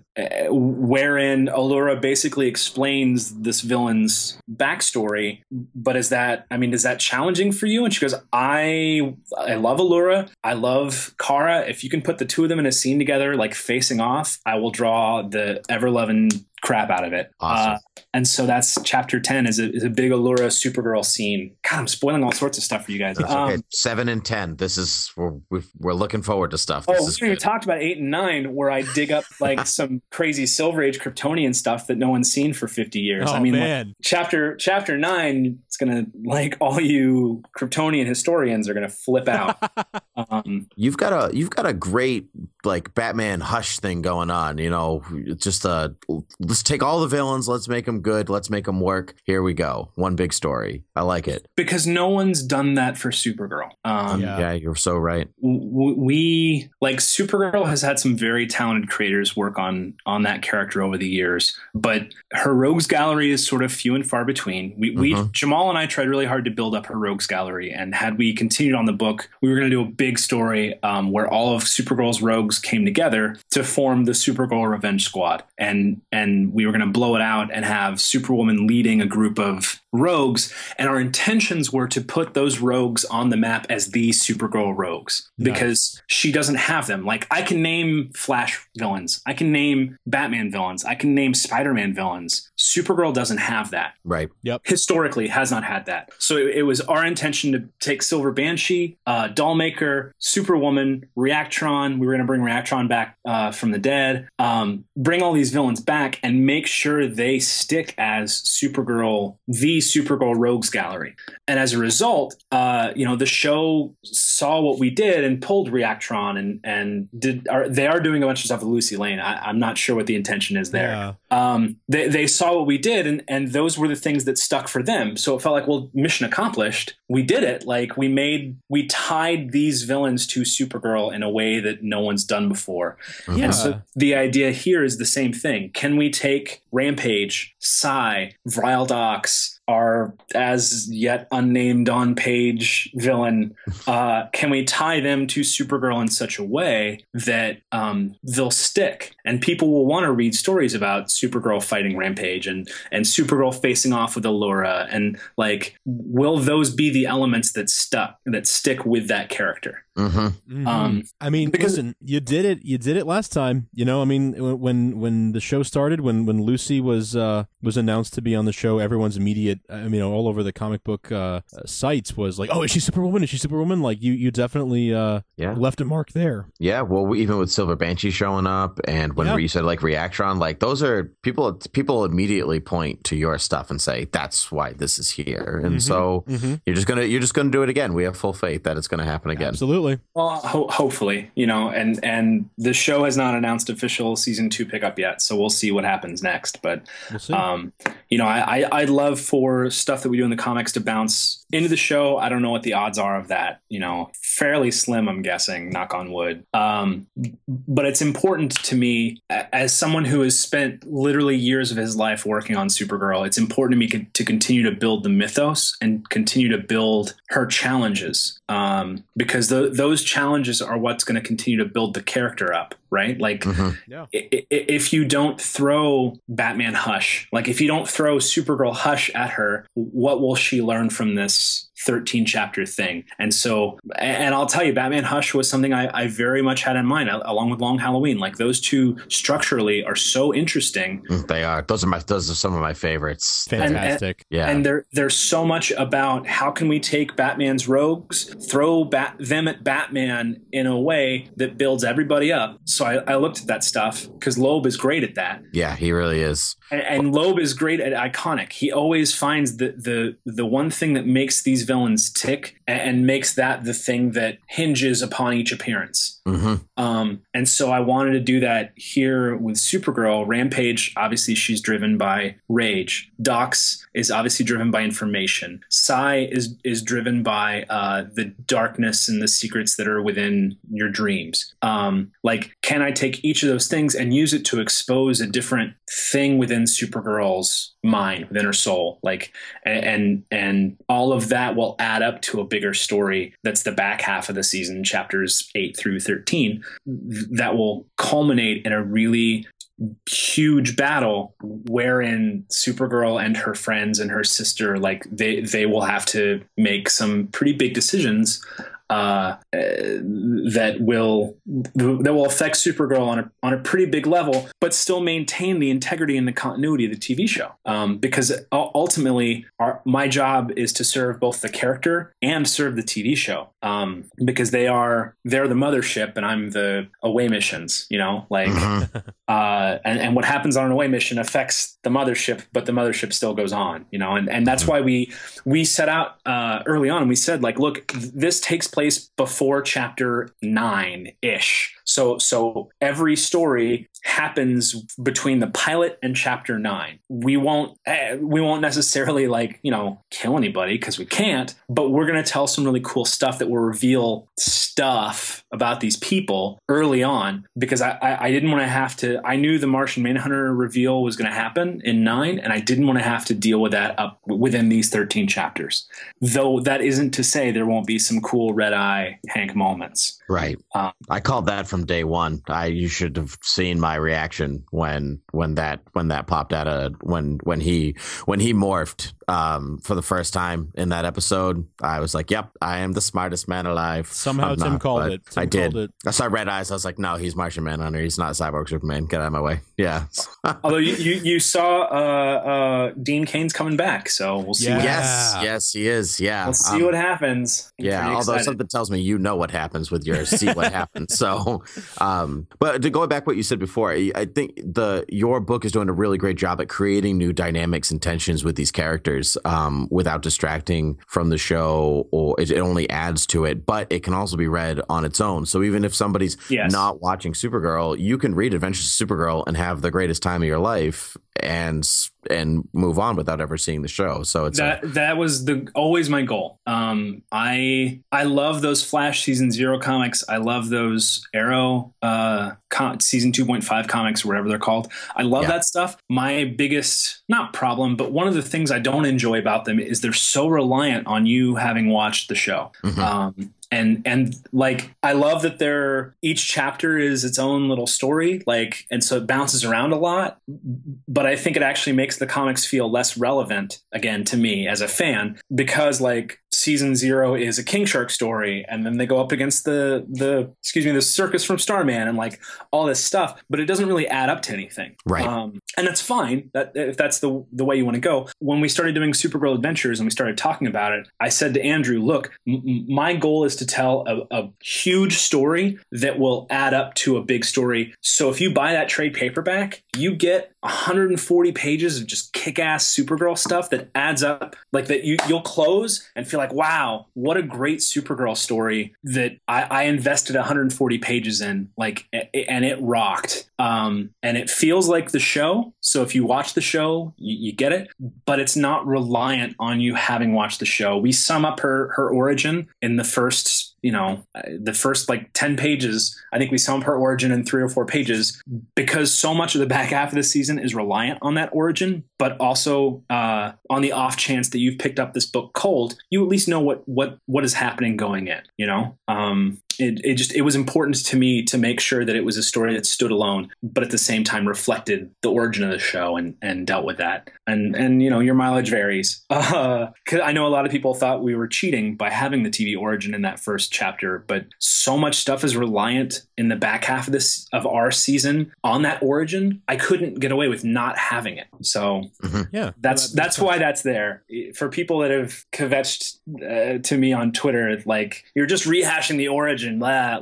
wherein alura basically explains this villain's backstory but is that i mean is that challenging for you? And she goes i i love alura. I love kara. If you can put the two of them in a scene together like facing off i will draw the ever loving crap out of it Awesome. uh, and so that's chapter 10 is a, is a big alura supergirl scene god i'm spoiling all sorts of stuff for you guys That's Um, okay. Seven and ten. This is we're we've- we're looking forward to stuff. Oh, This we is haven't good. talked about eight and nine, where I dig up like some crazy Silver Age Kryptonian stuff that no one's seen for fifty years. Oh I mean, like, man. chapter chapter nine, it's gonna like all you Kryptonian historians are gonna flip out. um, You've got a you've got a great like Batman hush thing going on. You know, just uh, let's take all the villains, let's make them good, let's make them work. Here we go, one big story. I like it. because no one's done that for Supergirl. Um, Yeah. yeah, you're so right. w- we like Supergirl has had some very talented creators work on on that character over the years, but her rogues gallery is sort of few and far between. We, we Mhm. Jamal and I tried really hard to build up her rogues gallery, and had we continued on the book, we were going to do a big story um, where all of Supergirl's rogues came together to form the Supergirl Revenge Squad, and and we were going to blow it out and have Superwoman leading a group of rogues, and our intentions were to put those rogues on the map as the Supergirl rogues because she doesn't have them. Like I can name Flash villains, I can name Batman villains, I can name Spider-Man villains. Supergirl doesn't have that Right. Yep. Historically has not had that. So it, it was our intention to take Silver Banshee, uh, Dollmaker, Superwoman, Reactron. We were going to bring Reactron back uh, from the dead, um, bring all these villains back, and make sure they stick as Supergirl, the Supergirl Rogues Gallery. And as a result, uh, you know, the show saw what we did and pulled Reactron and and did. Are, they are doing a bunch of stuff with Lucy Lane. I, am not sure what the intention is there. Yeah. Um, they they saw what we did, and and those were the things that stuck for them. So it felt like, well, mission accomplished. We did it. Like we made we tied these villains to Supergirl in a way that no one's done before. Yeah. And so the idea here is the same thing. Can we take Rampage, Psi, Vril Dox, our as yet unnamed on page villain, uh, can we tie them to Supergirl in such a way that um, they'll stick and people will want to read stories about Supergirl fighting Rampage and and Supergirl facing off with Alura and like will those be the elements that stuck that stick with that character? Mm-hmm. Mhm. Um, I mean, because- listen, you did it. You did it last time. You know, I mean, when when the show started, when when Lucy was uh, was announced to be on the show, everyone's immediate, I mean, all over the comic book uh, sites was like, "Oh, is she Superwoman? Is she Superwoman?" Like you, you definitely uh, Yeah. left a mark there. Yeah, well, we, even with Silver Banshee showing up, and when Yeah. you said like Reactron, like those are people. People immediately point to your stuff and say that's why this is here, and Mhm. so Mm-hmm. you're just gonna you're just gonna do it again. We have full faith that it's gonna happen again. Absolutely. Well, ho- hopefully, you know, and and the show has not announced official season two pickup yet, so we'll see what happens next. But We'll see. um, you know, I, I I'd love for stuff that we do in the comics to bounce into the show. I don't know what the odds are of that. You know, fairly slim, I'm guessing. Knock on wood. Um, but it's important to me as someone who has spent literally years of his life working on Supergirl. It's important to me to continue to build the mythos and continue to build her challenges um, because tho- those challenges are what's going to continue to build the character up. Right, like Mhm. yeah. i- i- if you don't throw Batman Hush, like if you don't throw Supergirl Hush at her, what will she learn from this 13 chapter thing? And so, and I'll tell you, Batman Hush was something I, I very much had in mind, along with Long Halloween. Like those two structurally are so interesting. Mm, They are. Those are my. Those are some of my favorites. and- Fantastic. yeah. And there, there's so much about how can we take Batman's rogues, throw bat, them at Batman in a way that builds everybody up. So I, I looked at that stuff because Loeb is great at that. yeah, he really is. And, and Loeb is great at iconic. He always finds the the the one thing that makes these villains tick and, makes that the thing that hinges upon each appearance. hmm Um, and so I wanted to do that here with Supergirl. Rampage, obviously, she's driven by rage. Dox is obviously driven by information. Psi is is driven by uh, the darkness and the secrets that are within your dreams. Um, like, can I take each of those things and use it to expose a different thing within Supergirl's mind, within her soul? Like, and and, all of that will add up to a bigger story that's the back half of the season chapters 8 through thirteen, that will culminate in a really huge battle wherein Supergirl and her friends and her sister like they they will have to make some pretty big decisions uh, that will that will affect Supergirl on a on a pretty big level, but still maintain the integrity and the continuity of the TV show. Um, because ultimately, our, my job is to serve both the character and serve the TV show. Um, because they are they're the mothership, and I'm the away missions. You know, like Mhm. uh, and, and what happens on an away mission affects the mothership, but the mothership still goes on, you know, and, and that's why we we set out uh, early on. and We said like, look, this takes place before chapter nine ish. So so every story happens between the pilot and chapter nine. We won't eh, we won't necessarily like you know kill anybody because we can't, but we're gonna tell some really cool stuff that will reveal stuff about these people early on because I, I, I didn't want to have to. I knew the Martian Manhunter reveal was going to happen in nine, and I didn't want to have to deal with that up within these thirteen chapters. Though that isn't to say there won't be some cool red eye Hank moments. Right. Um, I called that from day one. I you should have seen my reaction when when that when that popped out of when when he when he morphed um, for the first time in that episode, I was like, "Yep, I am the smartest man alive." Somehow I'm Tim not, called it. Tim I did. it. I saw red eyes. I was like, "No, he's Martian Manhunter. He's not Cyborg Superman. Get out of my way." Yeah. Although you, you, you saw uh, uh, Dean Cain's coming back, so we'll see. Yeah. What, yes, yes, he is. Yeah. we'll see Um, what happens. I'm Yeah, although excited. something tells me you know what happens with yours. See what happens. So, um, but to go back what you said before, I, I think the your book is doing a really great job at creating new dynamics and tensions with these characters, um, without distracting from the show, or it, it only adds to it. But it can also be read on its own. So even if somebody's Yes. not watching Supergirl, you can read Adventures of Supergirl and have the greatest time of your life, and and move on without ever seeing the show. So it's a, that that was the always my goal. Um, I I love those Flash season zero comics. I love those Arrow uh, com- season two point five comics, whatever they're called. I love Yeah. that stuff. My biggest not problem, but one of the things I don't enjoy about them is they're so reliant on you having watched the show. Mhm. Um, and and like I love that they're each chapter is its own little story, like and so it bounces around a lot. But I think it actually makes the comics feel less relevant again to me as a fan because like season zero is a King Shark story, and then they go up against the the excuse me the circus from Starman and like all this stuff, but it doesn't really add up to anything. Right. Um, and that's fine. That if that's the the way you want to go. When we started doing Supergirl Adventures and we started talking about it, I said to Andrew, "Look, m- my goal is to tell a, a huge story that will add up to a big story. So if you buy that trade paperback, you get 140 pages of just kick-ass Supergirl stuff that adds up, like that you you'll close and feel like, wow, what a great Supergirl story that I, I invested 140 pages in, like, and it rocked. Um, and it feels like the show. So if you watch the show, you, you get it, but it's not reliant on you having watched the show. We sum up her her origin in the first you know uh, the first like 10 pages i think we up her origin in three or four pages because so much of the back half of the season is reliant on that origin but also uh, on the off chance that you've picked up this book cold you at least know what what what is happening going in you know? Um it, it just it was important to me to make sure that it was a story that stood alone but at the same time reflected the origin of the show and and dealt with that. And and you know your mileage varies. Uh 'cause i know a lot of people thought we were cheating by having the tv origin in that first chapter but so much stuff is reliant in the back half of this of our season on that origin i couldn't get away with not having it. So Yeah, that's That- that's why that's there. For people that have kvetched uh, to me on Twitter. Like you're just rehashing the origin,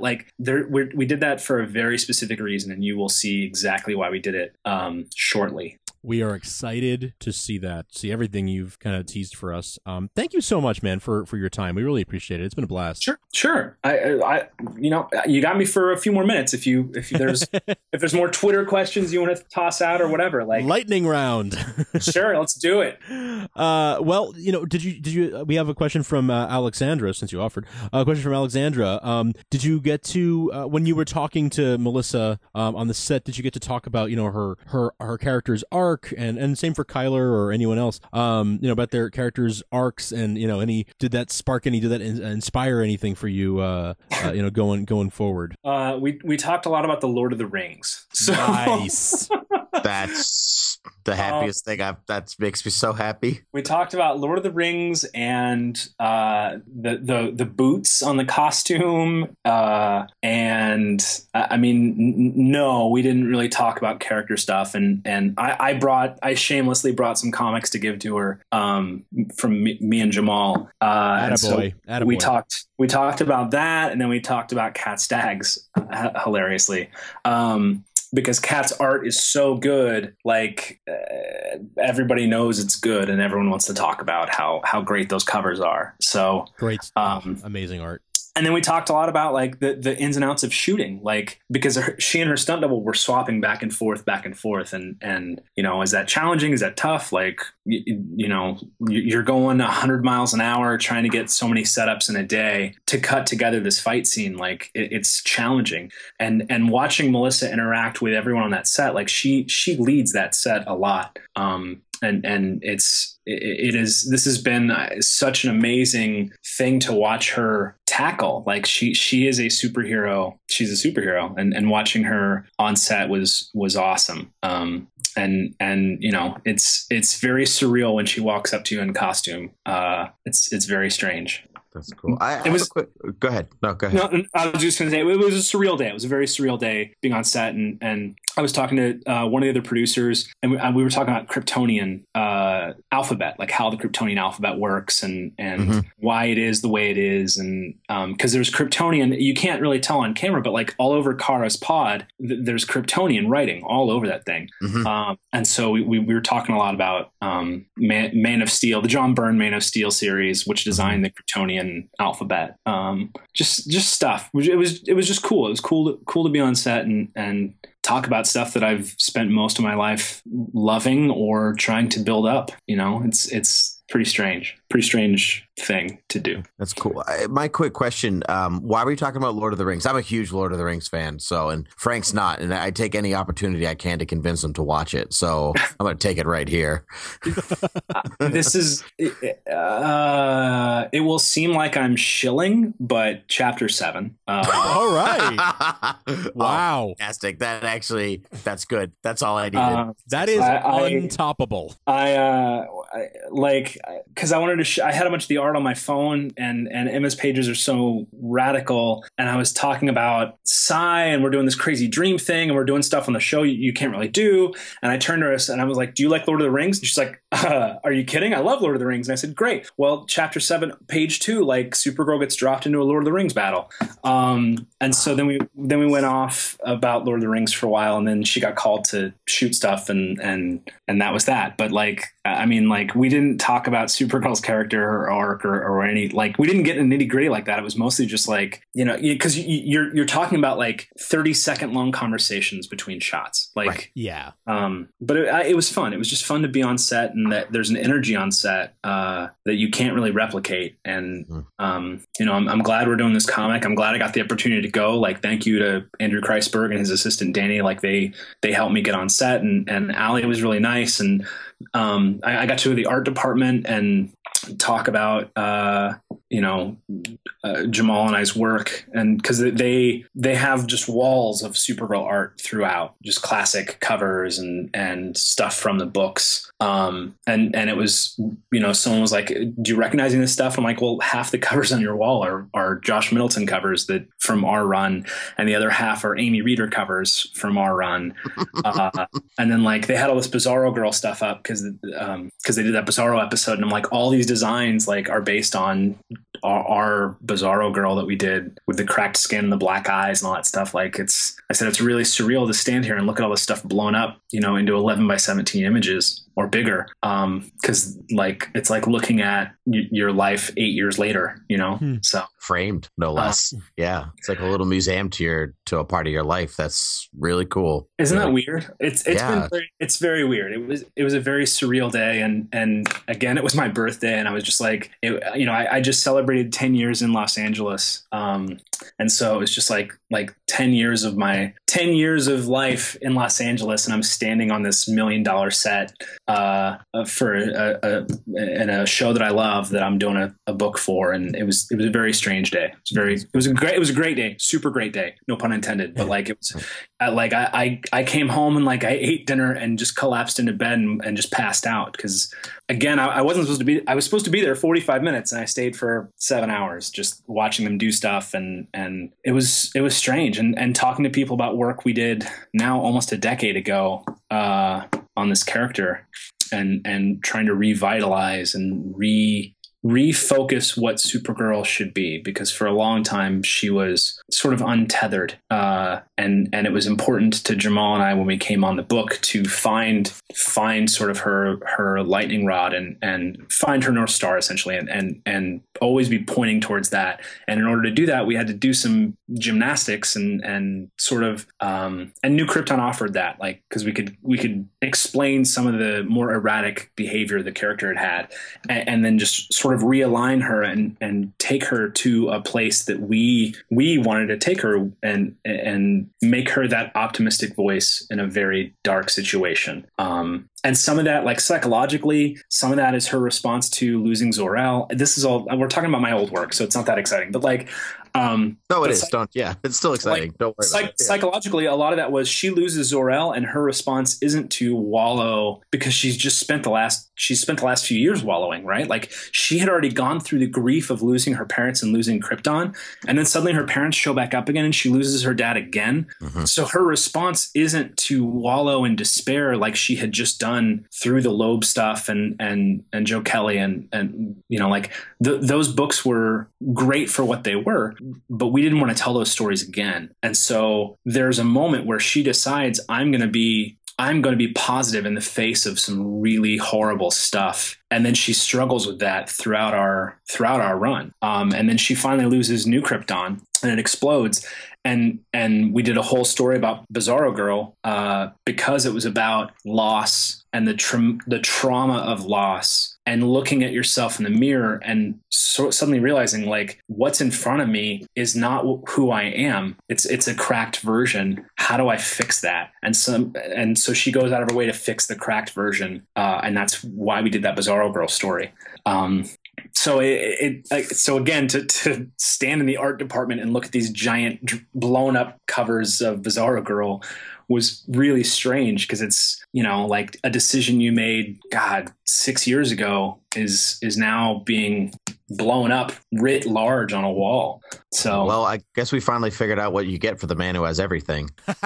Like there, we did that for a very specific reason, and you will see exactly why we did it um, shortly. We are excited to see that, see everything you've kind of teased for us. Um, thank you so much, man, for for your time. We really appreciate it. It's been a blast. Sure, sure. I, I, you know, you got me for a few more minutes. If you, if there's, if there's more Twitter questions you want to toss out or whatever, like, Lightning round. sure, let's do it. Uh, well, you know, did you did you? uh, We have a question from uh, Alexandra since you offered a question from Alexandra. Um, did you get to uh, when you were talking to Melissa um, on the set? Did you get to talk about you know her her her character's arc and and same for Chyler or anyone else? Um, you know about their characters' arcs and you know any did that spark any did that in, inspire anything for you? Uh, uh, you know, going going forward. Uh, we we talked a lot about the Lord of the Rings. So Nice. That's the happiest thing I've. That makes me so happy. we talked about Lord of the Rings and uh, the the the boots on the costume, uh, and I I mean, n- no, we didn't really talk about character stuff. And and I, I brought I shamelessly brought some comics to give to her um, from me, me and Jamal. Uh, and so Attaboy. Attaboy. we talked we talked about that, and then we talked about Cat Staggs hilariously. Um, because Cat's art is so good, like uh, everybody knows it's good, and everyone wants to talk about how how great those covers are. So, Great. Um, Amazing art. And then we talked a lot about like the the ins and outs of shooting, like because her, she and her stunt double were swapping back and forth, back and forth, and and you know, is that challenging? Is that tough? Like you, you know, you- you're going hundred miles an hour trying to get so many setups in a day to cut together this fight scene. Like it, it's challenging, and and watching Melissa interact with everyone on that set, like she she leads that set a lot. Um, and and it's it, is this has been such an amazing thing to watch her tackle like she she is a superhero she's a superhero and and watching her on set was was awesome um and and you know it's it's very surreal when she walks up to you in costume. Uh, it's it's very strange. That's cool. I, It was- quick. Go ahead. No, go ahead. No, I was just going to say it was a surreal day. It was a very surreal day being on set, and and I was talking to uh, one of the other producers, and we, we were talking about Kryptonian uh, alphabet, like how the Kryptonian alphabet works, and and Mhm. why it is the way it is, and because there's Kryptonian, you can't really tell on camera, but like all over Kara's pod, th- there's Kryptonian writing all over that thing. Mhm. Um, and so we, we, we were talking a lot about um, Man, Man of Steel, the John Byrne Man of Steel series, which designed the Kryptonian alphabet. Um, just just stuff. It was it was just cool. It was cool to, cool to be on set and and talk about stuff that I've spent most of my life loving or trying to build up. You know, it's it's pretty strange, pretty strange thing to do. That's cool. I, my quick question: um, Why were you talking about Lord of the Rings? I'm a huge Lord of the Rings fan. So, and Frank's not, and I take any opportunity I can to convince him to watch it. So, I'm going to take it right here. this is uh, it will seem like I'm shilling, but chapter seven. Uh, All right. Wow. Oh, fantastic! That actually, that's good. That's all I needed. uh, That is I- I- untoppable. I uh I, like because I wanted to. Sh- I had a bunch of the art on my phone, and and Emma's pages are so radical. And I was talking about Psi, and we're doing this crazy dream thing, and we're doing stuff on the show you, you can't really do. And I turned to her and I was like, "Do you like Lord of the Rings?" And she's like, uh, "Are you kidding? I love Lord of the Rings." And I said, "Great. Well, chapter seven, page two, like Supergirl gets dropped into a Lord of the Rings battle." Um, and so then we then we went off about Lord of the Rings for a while, and then she got called to shoot stuff, and and and that was that. But like, I mean, like we didn't talk about Supergirl's character or arc or, or any like we didn't get in nitty gritty like that. It was mostly just like you know because you, you're you're talking about like thirty second long conversations between shots, like. Right. Yeah. Um, but it, I, it was fun. It was just fun to be on set, and that there's an energy on set uh, that you can't really replicate. And Mm. um, you know, I'm, I'm glad we're doing this comic. I'm glad I got the opportunity to go. Like, thank you to Andrew Kreisberg and his assistant Danny. Like, they they helped me get on set, and and Ali was really nice. And um, I, I got to the art department and talk about uh, you know uh, Jamal and I's work, and because they they have just walls of Supergirl art throughout, just classic covers and and stuff from the books. Um, and and it was you know someone was like, "Do you recognizing this stuff?" I'm like, "Well, half the covers on your wall are are Josh Middleton covers that from our run, and the other half are Amy Reeder covers from our run." uh, and then like they had all this Bizarro Girl stuff up because um, because they did that Bizarro episode, and I'm like, all these designs like are based on our, our Bizarro Girl that we did with the cracked skin, the black eyes, and all that stuff. Like it's, I said, it's really surreal to stand here and look at all this stuff blown up, you know, into 11 by 17 images or bigger. Um, because like it's like looking at y- your life eight years later, you know. Hmm. So Framed, no less. yeah, it's like a little museum to your to a part of your life. That's really cool. Isn't that weird? It's it's Yeah. been very, it's very weird. It was it was a very surreal day, and and again, it was my birthday, and I was just like, it, you know, I, I just celebrated ten years in Los Angeles, um, and so it was just like like ten years of my ten years of life in Los Angeles, and I'm standing on this million dollar set uh, for a, a, in a show that I love that I'm doing a, a book for, and it was it was a very strange day. It was very it was a great it was a great day, super great day, no pun intended, but like it was I, like I, I I came home and like I ate dinner and just collapsed into bed and, and just passed out. Because again I, I wasn't supposed to be I was supposed to be there 45 minutes and I stayed for seven hours just watching them do stuff. And and it was it was strange. And and talking to people about work we did now almost a decade ago uh, on this character and and trying to revitalize and re refocus what Supergirl should be because for a long time she was sort of untethered uh, and and it was important to Jamal and I when we came on the book to find find sort of her her lightning rod and and find her north star essentially and and and always be pointing towards that. And in order to do that we had to do some gymnastics and and sort of um, and New Krypton offered that like because we could we could explain some of the more erratic behavior the character had had and, and then just sort of realign her and and take her to a place that we we wanted to take her and and make her that optimistic voice in a very dark situation. Um and some of that like psychologically some of that is her response to losing Zor-El. This is all we're talking about my old work so it's not that exciting. But like Um, No, it is. Psych- Don't. Yeah, it's still exciting. Don't worry Psych- about it. Yeah. Psychologically, a lot of that was she loses Zor-El, and her response isn't to wallow because she's just spent the last she's spent the last few years wallowing, right? Like she had already gone through the grief of losing her parents and losing Krypton, and then suddenly her parents show back up again, and she loses her dad again. Mhm. So her response isn't to wallow in despair like she had just done through the Loeb stuff and and and Joe Kelly and and you know like th- those books were great for what they were, but we didn't want to tell those stories again. And so there's a moment where she decides I'm going to be I'm going to be positive in the face of some really horrible stuff. And then she struggles with that throughout our throughout our run. Um, and then she finally loses New Krypton and it explodes. And and we did a whole story about Bizarro Girl uh, because it was about loss and the tra- the trauma of loss and looking at yourself in the mirror and so suddenly realizing like what's in front of me is not who I am. It's it's a cracked version. How do I fix that? And some and so she goes out of her way to fix the cracked version, uh, and that's why we did that Bizarro Girl story. Um, so it, it so again to to stand in the art department and look at these giant blown up covers of Bizarro Girl was really strange because it's you know like a decision you made god six years ago is is now being blown up writ large on a wall so Well, I guess we finally figured out what you get for the man who has everything.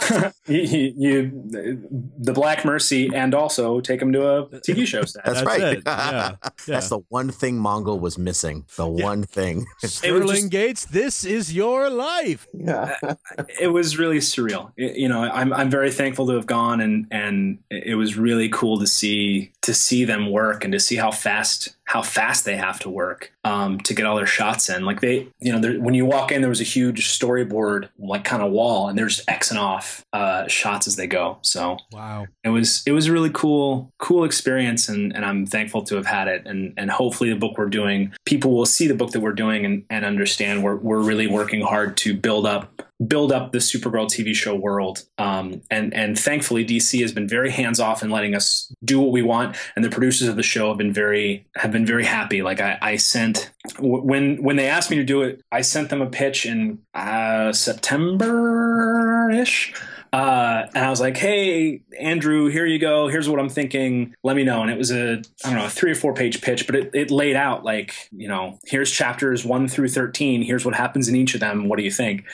you, you, you- the black mercy and also take him to a tv show set That's, That's right. it. Yeah. That's the one thing Mongul was missing. The one thing. Sterling just- Gates, this is your life. yeah. Uh, it was really surreal. It- you know, I'm I'm very thankful to have gone, and and it was really cool to see to see them work and to see how fast how fast they have to work um, to get all their shots in. Like they, you know, when you walk in, there was a huge storyboard like kind of wall, and there's Xing off uh, shots as they go. So Wow. it was it was a really cool cool experience and, and I'm thankful to have had it and and hopefully the book we're doing people will see the book that we're doing and, and understand we're we're really working hard to build up build up the Supergirl TV show world. Um, and and thankfully DC has been very hands off in letting us do what we want. And the producers of the show have been very have been very happy. Like I, I sent when when they asked me to do it I sent them a pitch in uh, September ish uh, and I was like, "Hey, Andrew, here you go. Here's what I'm thinking. Let me know." And it was a I don't know a three or four page pitch, but it, it laid out like you know here's chapters one through thirteen. Here's what happens in each of them. What do you think?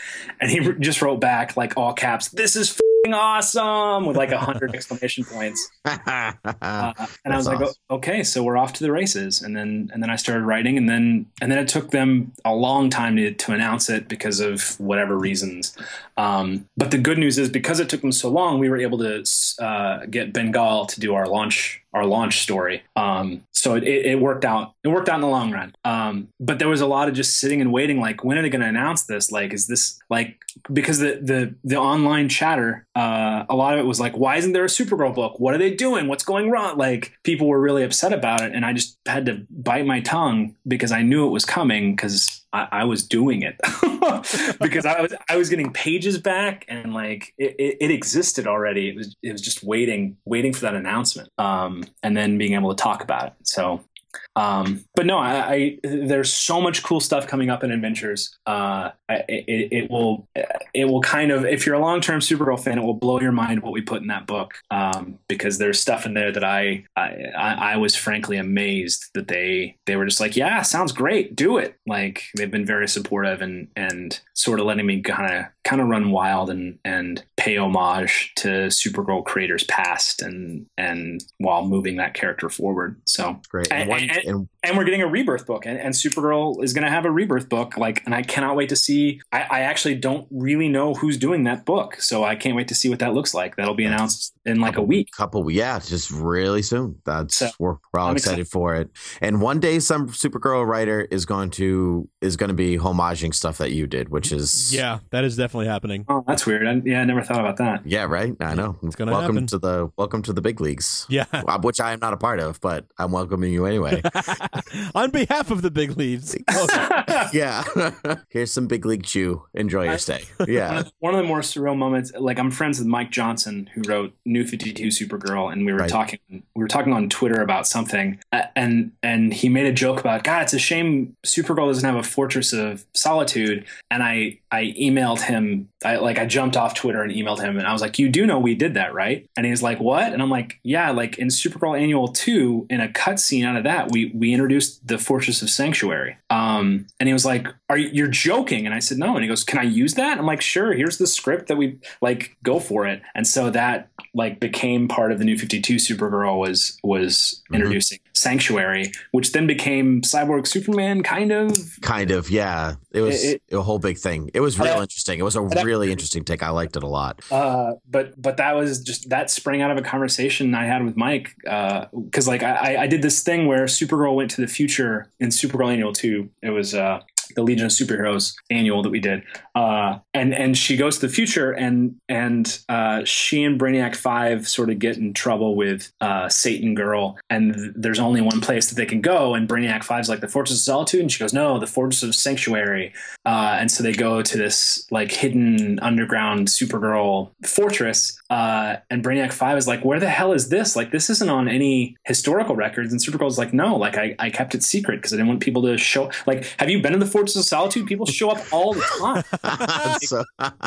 And he just wrote back like all caps, "This is awesome!" with like a hundred exclamation points. Uh, and I was like, awesome. "O- okay, so we're off to the races. And then and then I started writing, and then and then it took them a long time to, to announce it because of whatever reasons. Um, but the good news is because it took them so long, we were able to uh, get Bengal to do our launch our launch story. Um, so it, it, worked out. It worked out in the long run. Um, but there was a lot of just sitting and waiting. Like, when are they going to announce this? Like, is this like because the the the online chatter, uh, a lot of it was like, why isn't there a Supergirl book? What are they doing? What's going wrong? Like, people were really upset about it, and I just had to bite my tongue because I knew it was coming because I, I was doing it because I was I was getting pages back and like it, it, it existed already. It was it was just waiting waiting for that announcement, um, and then being able to talk about it. So. Um, but no, I, I there's so much cool stuff coming up in Adventures. Uh, I, it, it will it will kind of if you're a long term Supergirl fan, it will blow your mind what we put in that book um, because there's stuff in there that I, I I was frankly amazed that they they were just like yeah sounds great do it like they've been very supportive and and sort of letting me kind of kind of run wild and and pay homage to Supergirl creators past and and while moving that character forward. So Great. And, And- and- and and we're getting a rebirth book and, and supergirl is going to have a rebirth book like and i cannot wait to see I, I actually don't really know who's doing that book so i can't wait to see what that looks like that'll be announced in like a week couple yeah just really soon that's So, we're, we're all excited, excited. for it and one day some supergirl writer is going to is going to be homaging stuff that you did which is Yeah, that is definitely happening. oh that's weird I, yeah i never thought thought about that. Yeah, right. I know. It's gonna welcome happen. to the welcome to the big leagues. Yeah. uh, which I am not a part of, but I'm welcoming you anyway. On behalf of the big leaves. yeah. Here's some big league chew. Enjoy your stay. One Yeah. of, one of the more surreal moments, like I'm friends with Mike Johnson, who wrote New Fifty Two Supergirl, and we were Right. talking, we were talking on Twitter about something, uh, and and he made a joke about, God, it's a shame Supergirl doesn't have a Fortress of Solitude, and I I emailed him, I like I jumped off Twitter and emailed him, and I was like, you do know we did that, right? And he's like, what? And I'm like, yeah, like in Supergirl Annual Two, in a cutscene out of that, we we introduced the Fortress of Sanctuary, um, and he was like, are you you're joking? And I said, no, and he goes, can I use that? I'm like, sure. Here's the script that we like, go for it. And so that like became part of the new 52 Supergirl was was Mhm. introducing Sanctuary, which then became Cyborg Superman, kind of. Kind of. Yeah. It was It- a whole big thing. It was real interesting. It was a really interesting take. I liked it a lot. Uh, but but that was just that sprang out of a conversation I had with Mike because like I, I- I did this thing where Supergirl went to the future in Supergirl Annual Two. It was uh, the Legion of Superheroes annual that we did, uh, and and she goes to the future and and uh, she and Brainiac Five sort of get in trouble with uh, Satan Girl, and th- there's only one place that they can go, and Brainiac Five's like the Fortress of Solitude, and she goes no, the Fortress of Sanctuary, uh, and so they go to this like hidden underground Supergirl fortress. Uh, and Brainiac Five is like, "Where the hell is this? Like, this isn't on any historical records." And Supergirl's like, "No, like I, I kept it secret because I didn't want people to show. Like, have you been in the Fortress of Solitude? People show up all the time. so,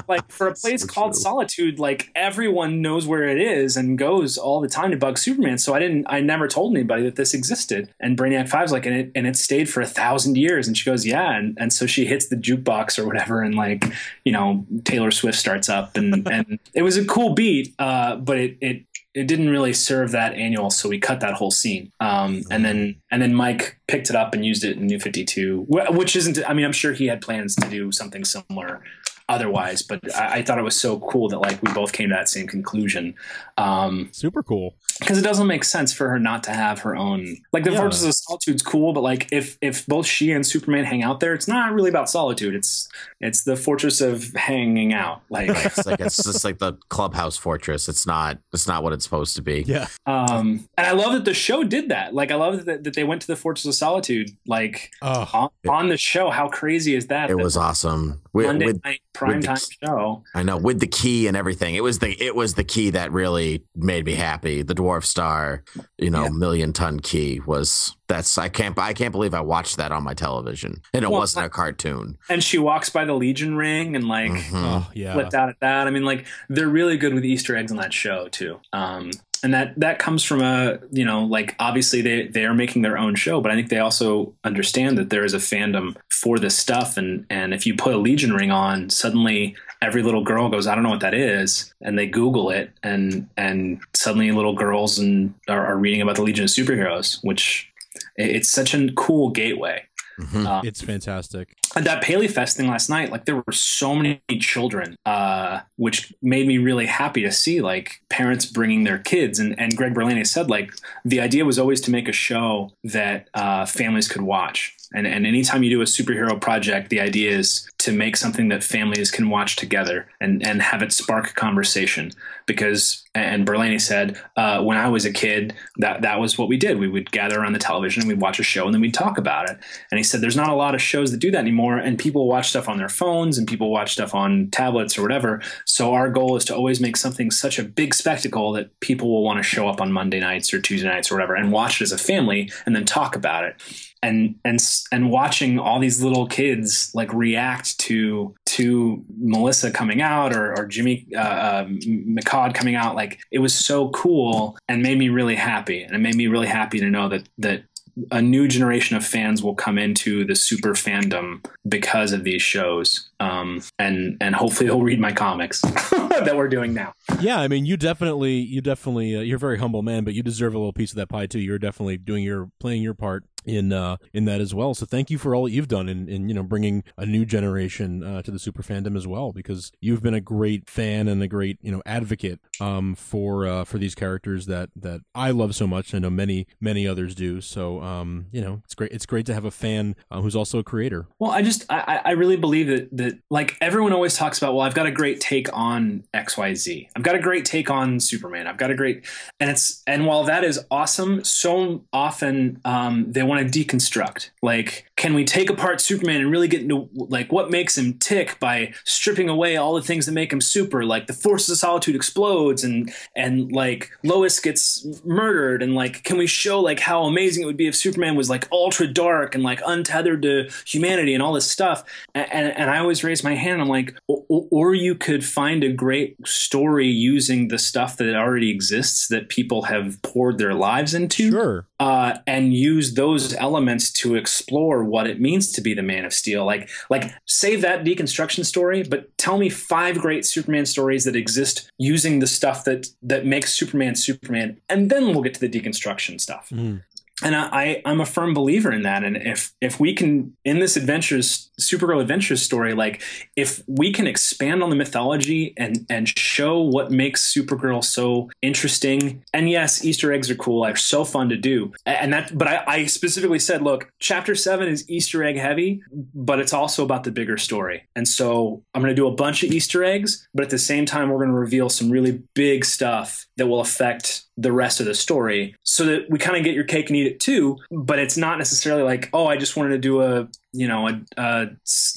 like for a place So called true. Solitude, like everyone knows where it is and goes all the time to bug Superman. So I didn't, I never told anybody that this existed. And Brainiac Five's like, and it and it stayed for a thousand years. And she goes, yeah. And and so she hits the jukebox or whatever, and like you know Taylor Swift starts up, and and it was a cool beat, uh, but it it it didn't really serve that annual, so we cut that whole scene. Um, and then and then Mike picked it up and used it in New Fifty Two, which isn't. I mean, I'm sure he had plans to do something similar otherwise, but I, I thought it was so cool that like we both came to that same conclusion. Um, Super cool. because it doesn't make sense for her not to have her own like the Yeah. Fortress of Solitude's cool, but like if if both she and Superman hang out there, it's not really about solitude. It's it's the Fortress of hanging out. Like it's like it's just like the clubhouse fortress. It's not. It's not what it's supposed to be. Yeah. um and I love that the show did that. Like I love that, that they went to the Fortress of Solitude like Oh, on, on the show. How crazy is that? It That was awesome. With, Monday with night with the primetime show. I know with the key and everything. It was the it was the key that really made me happy. The dwarf star, you know, Yeah. million ton key was that's I can't I can't believe I watched that on my television and it Well, wasn't a cartoon. And she walks by the Legion ring and like Mhm. oh yeah. flipped out at that. I mean, like they're really good with Easter eggs on that show too. Um, and that that comes from a you know like obviously they they are making their own show, but I think they also understand that there is a fandom for this stuff. And and if you put a Legion ring on, suddenly every little girl goes, I don't know what that is, and they Google it, and and suddenly little girls and are, are reading about the Legion of Superheroes, which it's such a cool gateway. Mhm. Uh, It's fantastic. at that Paley Fest thing last night, like there were so many children, uh, which made me really happy to see like parents bringing their kids. And, and Greg Berlanti said like the idea was always to make a show that uh, families could watch. And, and anytime you do a superhero project, the idea is to make something that families can watch together and, and have it spark conversation. Because, and Berlanti said, uh, when I was a kid, that, that was what we did. We would gather around the television, and we'd watch a show, and then we'd talk about it. And he said, there's not a lot of shows that do that anymore. And people watch stuff on their phones and people watch stuff on tablets or whatever. So our goal is to always make something such a big spectacle that people will want to show up on Monday nights or Tuesday nights or whatever and watch it as a family and then talk about it. And and and watching all these little kids like react to to Melissa coming out or, or Jimmy uh, uh, Mehcad coming out, like it was so cool and made me really happy. And it made me really happy to know that that a new generation of fans will come into the super fandom because of these shows um, and and hopefully they'll read my comics that we're doing now Yeah, I mean, you definitely, you definitely, uh, you're a very humble man, but you deserve a little piece of that pie too. You're definitely doing your, playing your part in uh in that as well. So thank you for all that you've done in, in you know bringing a new generation uh, to the super fandom as well, because you've been a great fan and a great you know advocate um for uh, for these characters that that I love so much. I know many many others do. So um you know it's great it's great to have a fan uh, who's also a creator. well i just i, I really believe that, that like everyone always talks about, well, I've got a great take on XYZ. I've got a great take on Superman. I've got a great and it's and while that is awesome, so often um, they want to deconstruct. Like, can we take apart Superman and really get into like what makes him tick by stripping away all the things that make him super? Like the Fortress of Solitude explodes and and like Lois gets murdered and like can we show like how amazing it would be if Superman was like ultra dark and like untethered to humanity and all this stuff? And and, and I always raise my hand. I'm like, or, or you could find a great story using the stuff that already exists that people have poured their lives into. Sure. Uh, and use those elements to explore what it means to be the Man of Steel. Like, like save that deconstruction story, but tell me five great Superman stories that exist using the stuff that that makes Superman Superman, and then we'll get to the deconstruction stuff. Mm. And I, I'm a firm believer in that. And if if we can in this adventures Supergirl adventures story, like if we can expand on the mythology and and show what makes Supergirl so interesting, and yes, Easter eggs are cool, they're so fun to do. And that but I, I specifically said, look, chapter seven is Easter egg heavy, but it's also about the bigger story. And so I'm gonna do a bunch of Easter eggs, but at the same time we're gonna reveal some really big stuff that will affect the rest of the story so that we kind of get your cake and eat it too but it's not necessarily like oh i just wanted to do a you know a, a,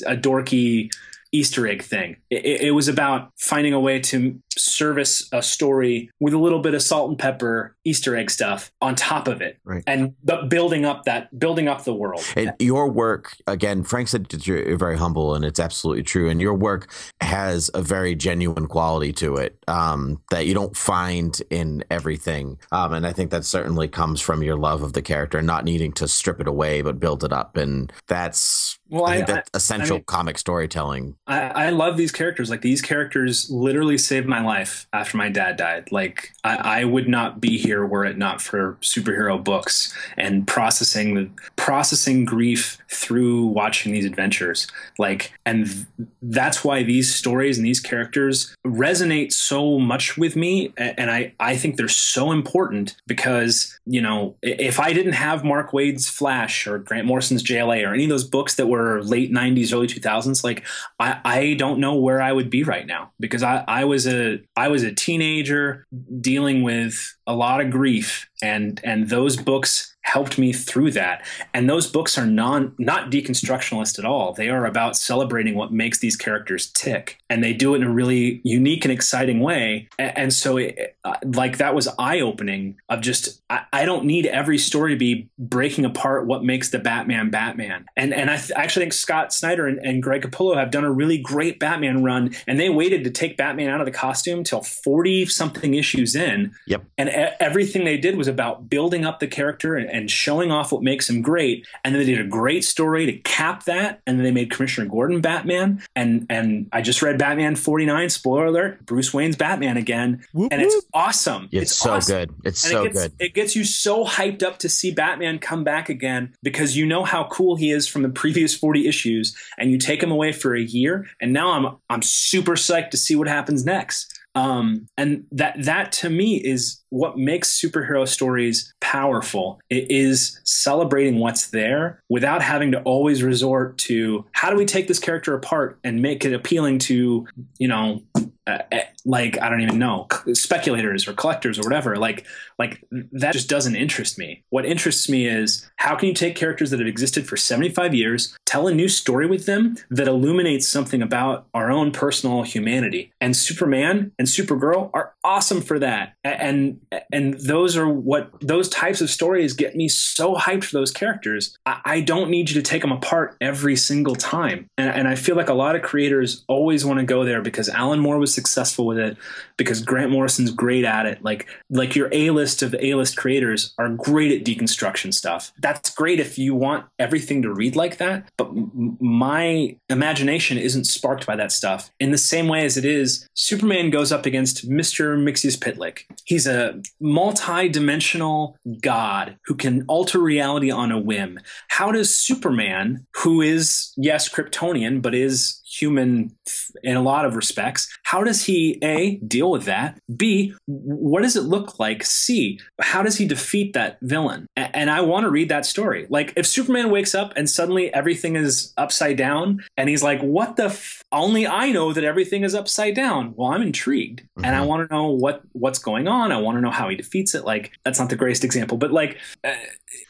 a dorky easter egg thing. It, it, was about finding a way to service a story with a little bit of salt and pepper easter egg stuff on top of it Right. and but building up that building up the world And your work, again, Frank said that you're very humble, and it's absolutely true. And your work has a very genuine quality to it um, that you don't find in everything. Um, and I think that certainly comes from your love of the character, and not needing to strip it away, but build it up. And that's, Well, I think I- that's essential mean- comic storytelling. I, I love these characters. Like these characters literally saved my life after my dad died. Like I, I would not be here were it not for superhero books and processing processing grief through watching these adventures. Like, and th- that's why these stories and these characters resonate so much with me. And I, I think they're so important because, you know, if I didn't have Mark Waid's Flash or Grant Morrison's JLA or any of those books that were late 90s, early 2000s, like I, I don't know where I would be right now because I, I was a I was a teenager dealing with a lot of grief and and those books helped me through that. And those books are non not deconstructionalist at all. They are about celebrating what makes these characters tick. And they do it in a really unique and exciting way. And, so it, uh, like that was eye-opening of just I, I don't need every story to be breaking apart what makes the batman batman. And and i th- actually think scott snyder and, and greg capullo have done a really great batman run. And they waited to take batman out of the costume till 40 something issues in. Yep. and e- everything they did was about building up the character and, and showing off what makes him great. And then they did a great story to cap that. And then they made Commissioner Gordon Batman. And and I just read Batman 49, spoiler alert, Bruce Wayne's Batman again. Whoop, and it's whoop. awesome. It's, so awesome. good. It's And so it gets, good. It gets you so hyped up to see Batman come back again because you know how cool he is from the previous 40 issues and you take him away for a year and now I'm I'm super psyched to see what happens next. Um, and that that to me is what makes superhero stories powerful. It is celebrating what's there without having to always resort to how do we take this character apart and make it appealing to, you know, uh, like I don't even know speculators or collectors or whatever. Like like that just doesn't interest me. What interests me is how can you take characters that have existed for 75 years, tell a new story with them that illuminates something about our own personal humanity. And Superman and Supergirl are awesome for that. And and those are what those types of stories get me so hyped for those characters. I, I don't need you to take them apart every single time. And, and I feel like a lot of creators always want to go there because Alan Moore was successful with it, because Grant Morrison's great at it. Like like your A list of A list creators are great at deconstruction stuff. That's great if you want everything to read like that. But m- my imagination isn't sparked by that stuff in the same way as it is. Superman goes up against Mister Mxyzptlk. He's a multi-dimensional god who can alter reality on a whim. How does Superman, who is yes Kryptonian but is human in a lot of respects. How does he a deal with that? B, what does it look like? C, how does he defeat that villain? And I want to read that story. Like if Superman wakes up and suddenly everything is upside down, and he's like, "What the? F- only I know that everything is upside down." Well, I'm intrigued, mm-hmm. and I mm-hmm. want to know what what's going on. I want to know how he defeats it. Like that's not the greatest example, but like. Uh,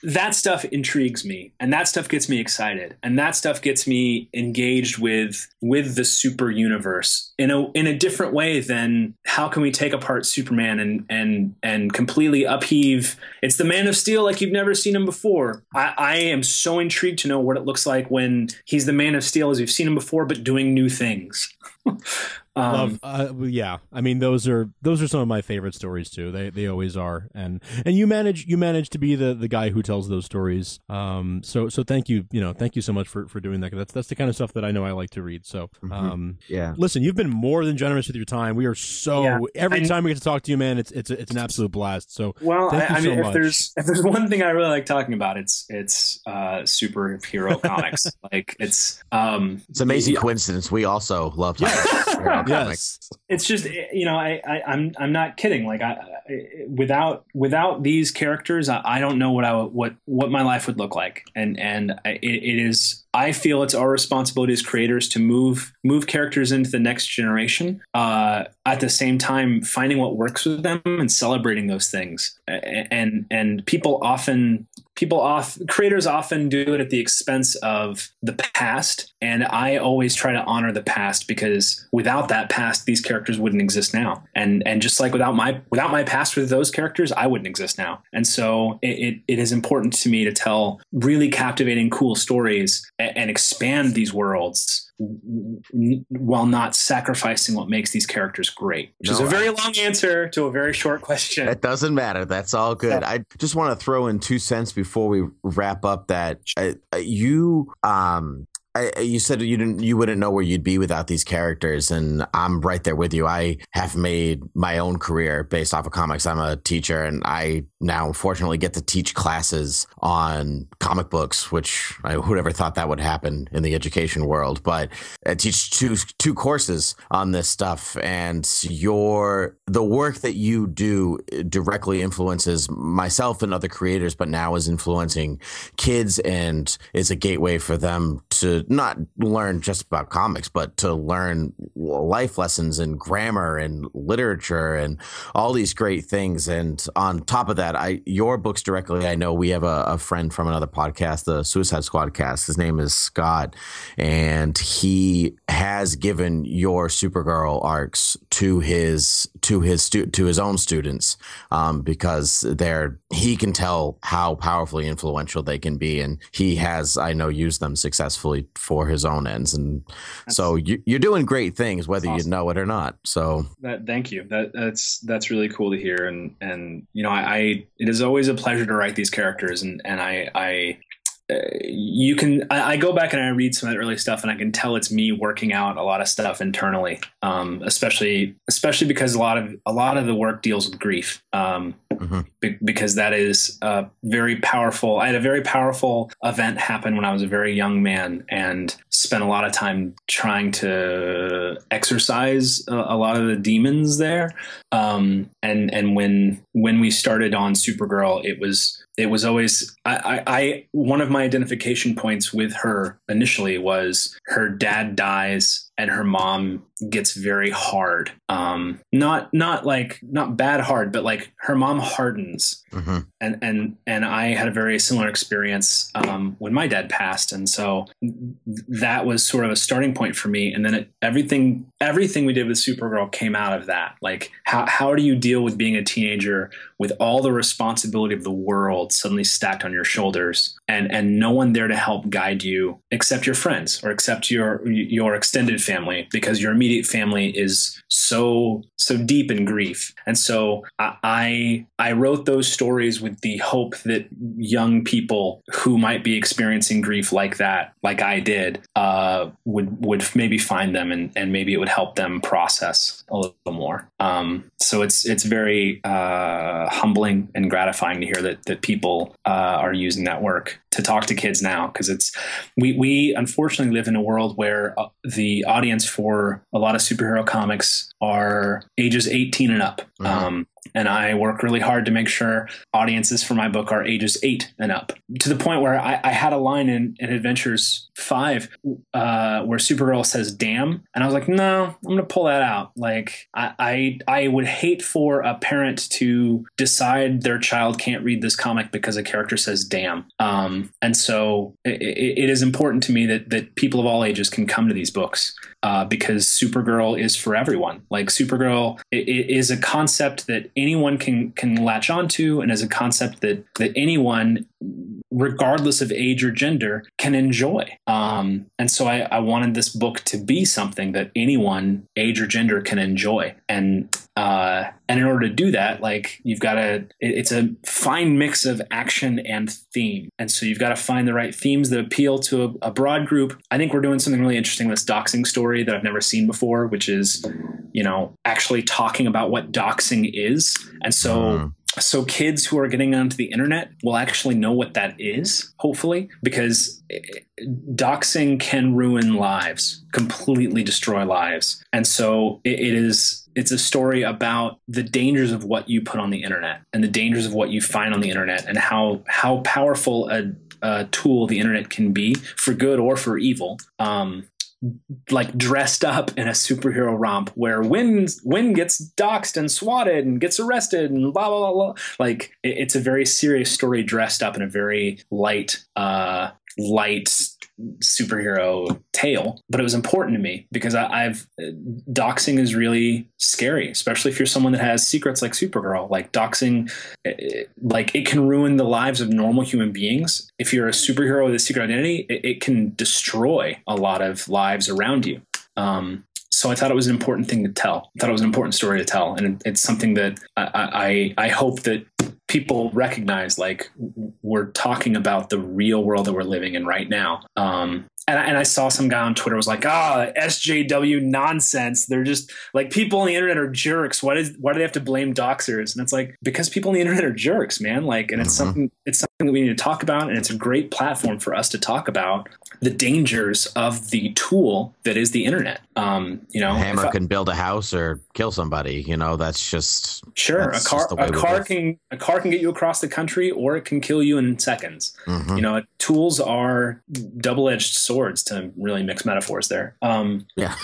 that stuff intrigues me and that stuff gets me excited and that stuff gets me engaged with with the super universe in a in a different way than how can we take apart superman and and and completely upheave. It's the man of steel like you've never seen him before. I i am so intrigued to know what it looks like when he's the man of steel as we've seen him before but doing new things Um, Love, uh, yeah. I mean, those are those are some of my favorite stories too. They they always are, and and you manage you manage to be the the guy who tells those stories. Um, so so thank you, you know, thank you so much for for doing that. That's that's the kind of stuff that I know I like to read. So, mm-hmm. um, yeah. Listen, you've been more than generous with your time. We are so yeah. every time we get to talk to you, man, it's it's it's an absolute blast. So well, I, I, mean, so if there's if there's one thing I really like talking about, it's it's uh, superhero comics. Like it's um, it's amazing yeah. coincidence. We also love talking yes. It's just you know I, I am I'm, I'm not kidding. Like I, I without without these characters, I, I, don't know what I what what my life would look like. And and I, it, it is I feel it's our responsibility as creators to move move characters into the next generation. Uh, at the same time, finding what works with them and celebrating those things. And and people often people off creators often do it at the expense of the past. And i always try to honor the past because without that past these characters wouldn't exist now. And and just like without my without my past with those characters i wouldn't exist now. And so it, it, it is important to me to tell really captivating cool stories and, and expand these worlds while not sacrificing what makes these characters great which no, is a very long answer to a very short question. It doesn't matter. That's all good. I just want to throw in two cents before we wrap up that uh, you um I, you said you didn't, you wouldn't know where you'd be without these characters, and I'm right there with you. I have made my own career based off of comics. I'm a teacher, and I now unfortunately get to teach classes on comic books, which I would ever thought that would happen in the education world. But I teach two two courses on this stuff, and your the work that you do directly influences myself and other creators, but now is influencing kids and is a gateway for them to not learn just about comics, but to learn life lessons and grammar and literature and all these great things. And on top of that, I your books directly. I know we have a, a friend from another podcast, the Suicide Squad cast. His name is Scott, and he has given your Supergirl arcs to his to his stu- to his own students um, because they're he can tell how powerfully influential they can be, and he has I know used them successfully for his own ends. And that's, so you, are doing great things, whether awesome. you know it or not. So that, thank you. That, that's that's really cool to hear. And and you know, I, I it is always a pleasure to write these characters, and and I I you can I, I, go back and I read some of that early stuff and I can tell it's me working out a lot of stuff internally, um, especially especially because a lot of a lot of the work deals with grief, um, mm-hmm. be, because that is a very powerful. I had a very powerful event happen when I was a very young man and spent a lot of time trying to exercise a, a lot of the demons there. Um, and and when when we started on Supergirl, it was it was always I, I, I, one of my identification points with her initially was her dad dies and her mom gets very hard. Um not not like not bad hard but like her mom hardens. Mm-hmm. and and and i had a very similar experience um when my dad passed. And so that was sort of a starting point for me. And then it, everything everything we did with supergirl came out of that. Like how how do you deal with being a teenager with all the responsibility of the world suddenly stacked on your shoulders and and no one there to help guide you except your friends or except your your extended family because your immediate family is so so deep in grief. And so i i wrote those stories with the hope that young people who might be experiencing grief like that like i did uh, would would maybe find them and and maybe it would help them process a little more. Um, so it's it's very uh, humbling and gratifying to hear that that people uh, are using that work to talk to kids now because it's we we unfortunately live in a world where uh, the audience for a lot of superhero comics are ages 18 and up. Mhm. Um, and I work really hard to make sure audiences for my book are ages eight and up. To the point where I, I had a line in, in Adventures Five uh, where Supergirl says "damn," and I was like, "No, I'm going to pull that out." Like, I, I I would hate for a parent to decide their child can't read this comic because a character says "damn." Um, and so it, it is important to me that that people of all ages can come to these books uh, because Supergirl is for everyone. Like Supergirl i- i- is a concept that anyone can can latch onto, and as a concept that that anyone, regardless of age or gender, can enjoy. Um, and so I, I wanted this book to be something that anyone, age or gender, can enjoy. And uh, and in order to do that, like you've got to, it, it's a fine mix of action and theme. And so you've got to find the right themes that appeal to a, a broad group. I think we're doing something really interesting with this doxing story that I've never seen before, which is, you know, actually talking about what doxing is. And so Mm. so kids who are getting onto the internet will actually know what that is hopefully because doxing can ruin lives completely destroy lives and so it is it's a story about the dangers of what you put on the internet and the dangers of what you find on the internet and how how powerful a, a tool the internet can be for good or for evil um, like dressed up in a superhero romp where Winn Winn gets doxxed and swatted and gets arrested and blah blah blah. blah. Like it, it's a very serious story dressed up in a very light, uh, light superhero tale. But it was important to me because I, I've doxing is really scary, especially if you're someone that has secrets like Supergirl. Like doxing, eh, like it can ruin the lives of normal human beings. If you're a superhero with a secret identity, it, it can destroy a lot of lives around you. Um, so I thought it was an important thing to tell. I thought it was an important story to tell, and it's something that I, I I hope that people recognize. Like we're talking about the real world that we're living in right now. Um, and I, and I saw some guy on Twitter was like, "Ah, SJW nonsense. They're just like people on the internet are jerks. Why does why do they have to blame doxers?" And it's like because people on the internet are jerks, man. Like, and it's Mhm. something it's something that we need to talk about, and it's a great platform for us to talk about the dangers of the tool that is the internet. Um, you know, A hammer I- can build a house or kill somebody. You know, that's just Sure, That's a car just the way a we car live. can a car can get you across the country, or it can kill you in seconds. mhm. You know, tools are double edged swords to really mix metaphors there. Um, yeah.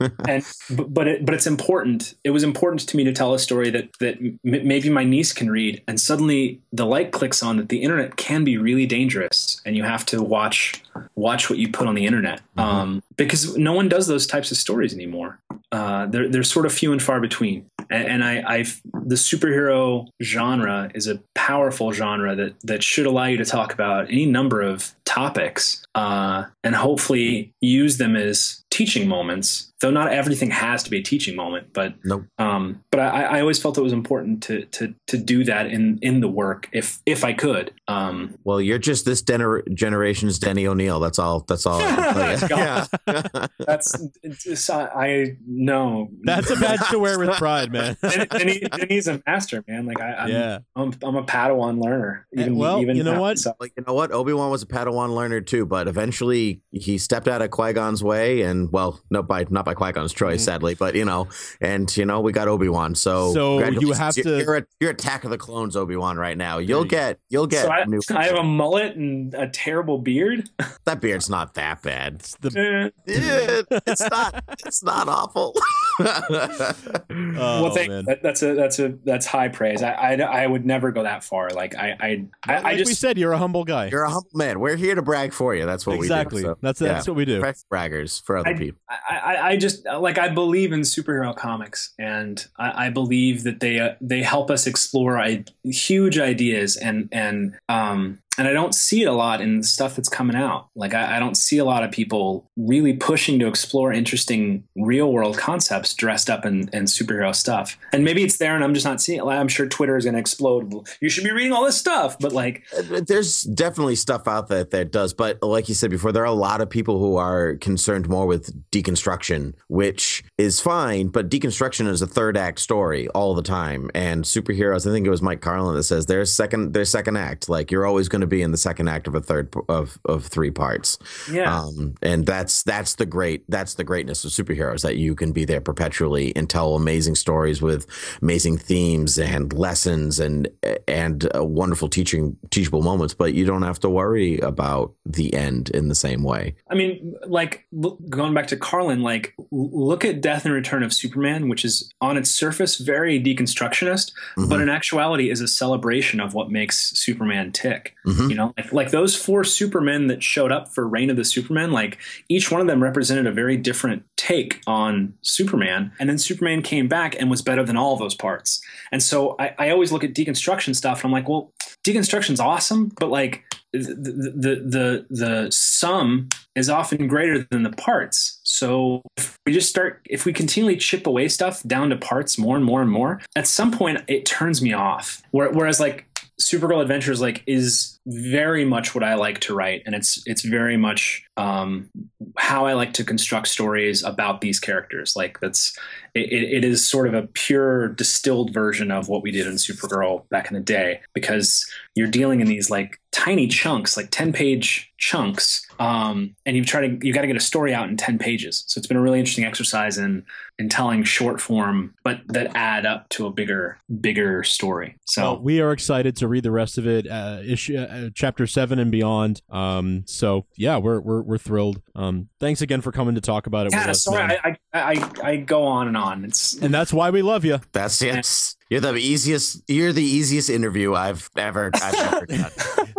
and but but, it, but it's important. It was important to me to tell a story that that m- maybe my niece can read, and suddenly the light clicks on that the internet can be really dangerous, and you have to watch watch what you put on the internet um, because no one does those types of stories anymore. Uh, they're they're sort of few and far between, and, and I I the superhero genre is a powerful genre that that should allow you to talk about any number of topics uh, and hopefully use them as teaching moments. Though not everything has to be a teaching moment, but Nope. um, but I, I always felt it was important to to to do that in in the work if if I could. Um, Well, you're just this gener- generation's Denny O'Neil. That's all. That's all. I tell you. yeah. that's it's, it's, I know That's a badge to wear with pride, man. Denny, Denny, Denny's a master, man. Like I, I'm, yeah. I'm, I'm a Padawan learner. Eh, well, you know now, what? so- Like you know what, Obi Wan was a Padawan learner too, but eventually he stepped out of Qui Gon's way, and well, no, by not by Qui Gon's choice, Mhm. sadly, but you know, and you know, we got Obi Wan. So, So you have You're- to- You're, a, you're Attack of the Clones Obi Wan right now. You'll you- get, you'll get. so I, new, I have a mullet and a terrible beard. that beard's not that bad. It's the. Yeah, it's not. It's not awful. oh, well, thank man. that, that's a that's a that's high praise. I, I, I would never go that far. Like I I I, like I we just said, you're a humble guy. You're a humble man. We're here to brag for you. That's what exactly. we do. So, that's yeah. that's what we do. Press braggers for other I- people. I, I, I just like I believe in superhero comics, and I, I believe that they uh, they help us explore I, huge ideas, and and um and I don't see it a lot in the stuff that's coming out. Like I, I don't see a lot of people really pushing to explore interesting real world concepts dressed up in, in superhero stuff. And maybe it's there, and I'm just not seeing it. Like, I'm sure Twitter is going to explode. You should be reading all this stuff, but like Uh, There's definitely stuff out there that does, but like you said before, there are a lot of people who are concerned more with deconstruction, which is fine, but deconstruction is a third act story all the time. And superheroes, I think it was Mike Carlin that says their second their second act. Like you're always going to to be in the second act of a third of of three parts. Yeah. Um, and that's that's the great that's the greatness of superheroes that you can be there perpetually and tell amazing stories with amazing themes and lessons and and uh, wonderful teaching teachable moments, but you don't have to worry about the end in the same way. I mean, like look, going back to Carlin, like look at Death and Return of Superman, which is on its surface very deconstructionist, Mhm. but in actuality is a celebration of what makes Superman tick. Mhm. You know, like like those four Supermen that showed up for Reign of the Superman, like each one of them represented a very different take on Superman, and then Superman came back and was better than all those parts. And so I, I always look at deconstruction stuff, and I'm like, well, deconstruction's awesome, but like the the the the sum is often greater than the parts. So if we just start if we continually chip away stuff down to parts more and more and more, at some point it turns me off. Whereas like Supergirl Adventures like is very much what I like to write, and it's it's very much um, how I like to construct stories about these characters. Like that's it, it is sort of a pure distilled version of what we did in Supergirl back in the day because you're dealing in these like tiny chunks, like ten page chunks, um, and you try to you got to get a story out in ten pages. So it's been a really interesting exercise in in telling short form, but that add up to a bigger bigger story. So Well, we are excited to read the rest of it, uh, issue uh, chapter seven and beyond. Um, so yeah, we're we're we're thrilled. Um, thanks again for coming to talk about it. yeah, with us, sorry. I, I I I go on and on. It's and that's why we love you. That's yes. You're the easiest. You're the easiest interview I've ever I've ever done.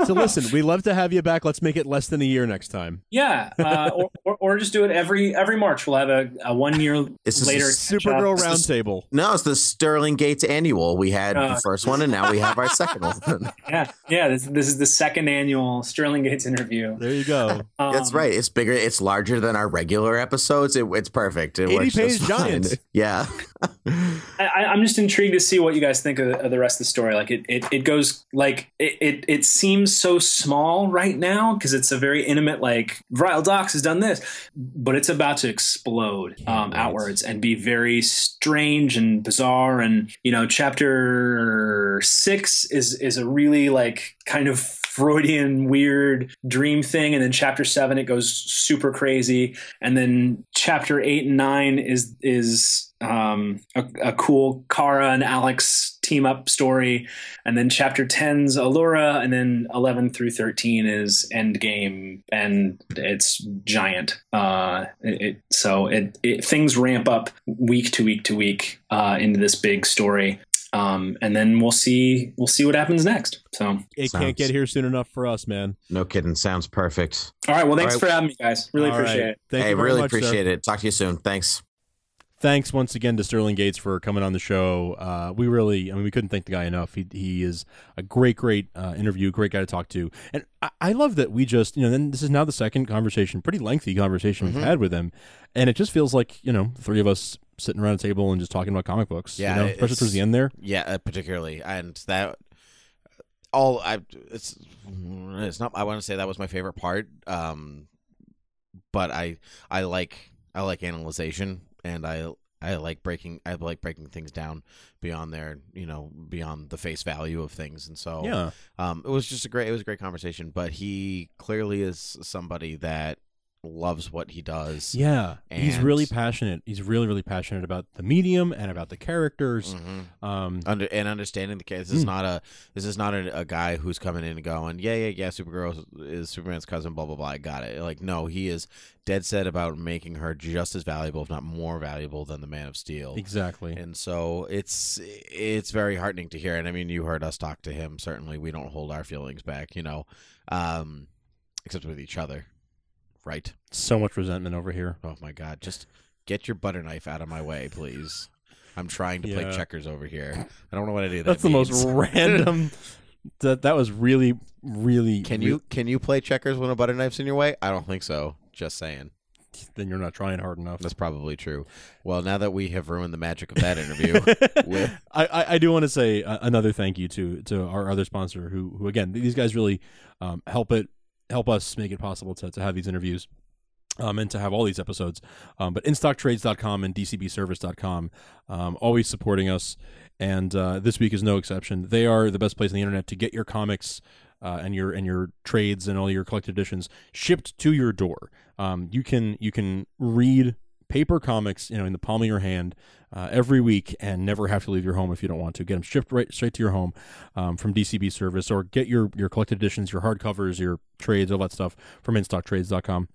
So listen, we love to have you back. Let's make it less than a year next time. yeah, uh, or, or or just do it every every March. We'll have a, a one year It's just later a Supergirl. Roundtable. No, it's the Sterling Gates annual. We had Uh, the first one, and now we have our second one. Yeah, yeah. This, this is the second annual Sterling Gates interview. There you go. Um, That's right. It's bigger. It's larger than our regular episodes. It, it's perfect. It 80 works page just fine. giants. Yeah. I, I'm just intrigued to see what you guys think of, of the rest of the story. Like it, it, it goes like it, it, it seems so small right now because it's a very intimate. Like Vril Dox has done this, but it's about to explode um, outwards and be very strange and bizarre. And you know, chapter six is is a really like kind of Freudian weird dream thing, and then chapter seven it goes super crazy, and then chapter eight and nine is is um, a, a cool Kara and Alex team up story, and then chapter 10's Alura, and then eleven through thirteen is Endgame, and it's giant. Uh, it, it, so it, it things ramp up week to week to week uh, into this big story. Um, and then we'll see we'll see what happens next. So, It Sounds- can't get here soon enough for us, man. No kidding. Sounds perfect. all right. Well, thanks All for having me, guys. Really All appreciate right. it. Thank hey, you very really much, sir. appreciate it. Talk to you soon. Thanks. Thanks once again to Sterling Gates for coming on the show. Uh, we really, I mean, we couldn't thank the guy enough. He he is a great, great uh, interview, great guy to talk to, and I, I love that we just, you know, then this is now the second conversation, pretty lengthy conversation Mhm. we've had with him, and it just feels like you know, three of us sitting around a table and just talking about comic books. Yeah, you know, especially towards the end there. Yeah, uh, particularly, and that all I it's it's not. I want to say that was my favorite part. Um, but I I like I like analyzation, and I I like breaking I like breaking things down beyond their you know beyond the face value of things, and so Yeah, um, it was just a great it was a great conversation. But he clearly is somebody that loves what he does. yeah, he's really passionate. He's really, really passionate about the medium and about the characters. Mhm. Um, under and understanding the case. This is Mm. not a this is not a, a guy who's coming in and going, yeah, yeah, yeah. Supergirl is, is Superman's cousin. Blah blah blah. I got it. Like no, he is dead set about making her just as valuable, if not more valuable, than the Man of Steel. exactly. And so it's it's very heartening to hear. And I mean, you heard us talk to him. Certainly, we don't hold our feelings back. You know, um, except with each other, right? So much resentment over here. Oh my God, just get your butter knife out of my way, please. I'm trying to Yeah. play checkers over here. I don't know what any of that That's the most random. That that was really, really. Can you can you play checkers when a butter knife's in your way? I don't think so. Just saying. Then you're not trying hard enough. That's probably true. Well, now that we have ruined the magic of that interview, with I, I, I do want to say uh, another thank you to to our other sponsor who who again these guys really um, help it help us make it possible to, to have these interviews um, and to have all these episodes. Um, but InStockTrades.com and DCBService.com um, always supporting us, and uh, this week is no exception. They are the best place on the internet to get your comics. uh, and your and your trades and all your collected editions shipped to your door. Um, you can you can read paper comics, you know, in the palm of your hand uh, every week and never have to leave your home if you don't want to. Get them shipped right straight to your home um, from DCB Service, or get your your collected editions, your hardcovers, your trades, all that stuff from InStockTrades.com.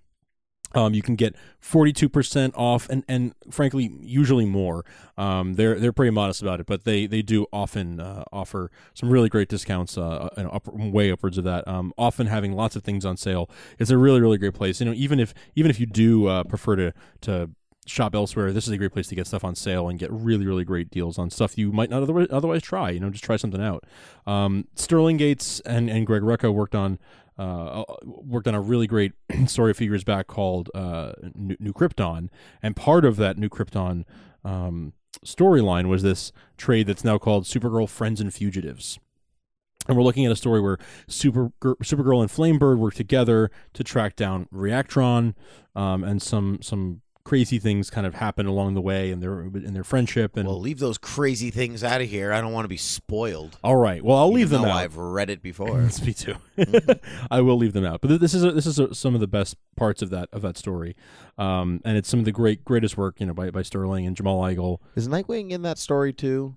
Um, you can get 42% off and, and frankly, usually more. Um, they're, they're pretty modest about it, but they, they do often, uh, offer some really great discounts, uh, and up, way upwards of that. Um, often having lots of things on sale. It's a really, really great place. You know, even if, even if you do, uh, prefer to, to, shop elsewhere this is a great place to get stuff on sale and get really really great deals on stuff you might not otherwise, try you know just try something out um, sterling gates and, and greg rucka worked on uh, worked on a really great story a few years back called uh, New, New Krypton, and part of that New Krypton um, storyline was this trade that's now called Supergirl Friends and Fugitives. And we're looking at a story where Super Supergirl and Flamebird work together to track down Reactron um, and some some crazy things kind of happen along the way in their in their friendship and well leave those crazy things out of here. I don't want to be spoiled. All right. Well i'll leave them out. I've read it before. Me too. I will leave them out. But this is a, this is a, some of the best parts of that of that story. Um, and it's some of the great greatest work you know by, by sterling and jamal igle is nightwing in that story too?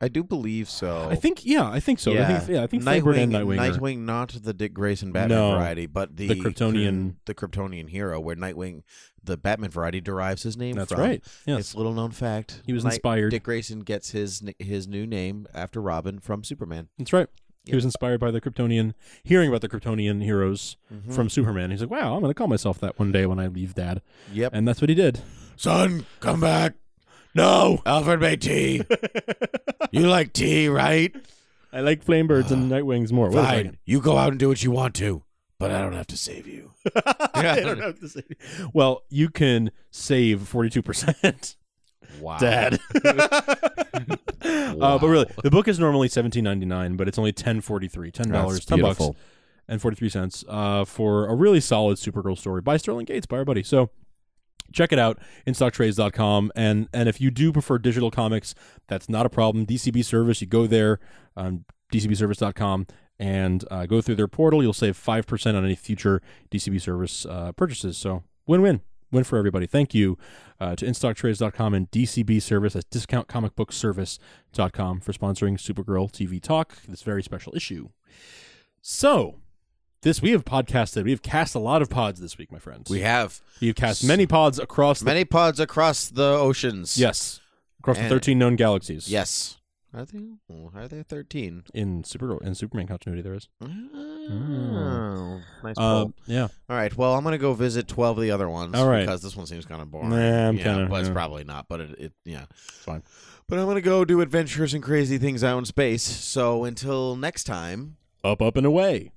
I do believe so. I think yeah, I think so. Yeah, I think, yeah, I think Nightwing, and Nightwing. are- Nightwing, not the Dick Grayson Batman No. variety, but the The Kryptonian- the Kryptonian hero, where Nightwing, the Batman variety, derives his name That's from. right. Yes. It's a little known fact. He was Night- inspired. Dick Grayson gets his n- his new name after Robin from Superman. That's right. He was inspired by the Kryptonian, hearing about the Kryptonian heroes Mhm. from Superman. He's like, "Wow, I'm going to call myself that one day when I leave Dad," Yep. and that's what he did. Son, come back. No, Alfred made tea. you like tea, right? I like Flamebirds and Nightwings more. Wait a second. You go out and do what you want to, but I don't have to save you. I don't have to say. Well, you can save forty two percent, Wow, Dad. uh, but really, the book is normally seventeen ninety nine, but it's only ten forty three, ten dollars, ten bucks, and forty three cents uh, for a really solid Supergirl story by Sterling Gates by our buddy. So check it out instocktrades.com and and if you do prefer digital comics that's not a problem dcb service you go there um, dcbservice.com and uh, go through their portal you'll save 5% on any future dcb service uh, purchases. So win-win. Win for everybody. Thank you uh, to instocktrades.com and dcb service that's discountcomicbookservice.com for sponsoring supergirl tv talk this very special issue. So this we have podcasted we have cast a lot of pods this week my friends. We have. You've cast many pods across the many pods across the oceans. yes. Across the thirteen known galaxies. Yes. Are they? oh, Are there thirteen? in Supergirl in Superman continuity there is. Oh, nice. Uh, pull. yeah, All right. Well, I'm gonna go visit twelve of the other ones. All right. Because this one seems kind of boring. Nah, I'm Yeah, kinda- But it's probably not. But it, it yeah. it's fine. But I'm gonna go do adventures and crazy things out in space. So until next time. Up, up, and away.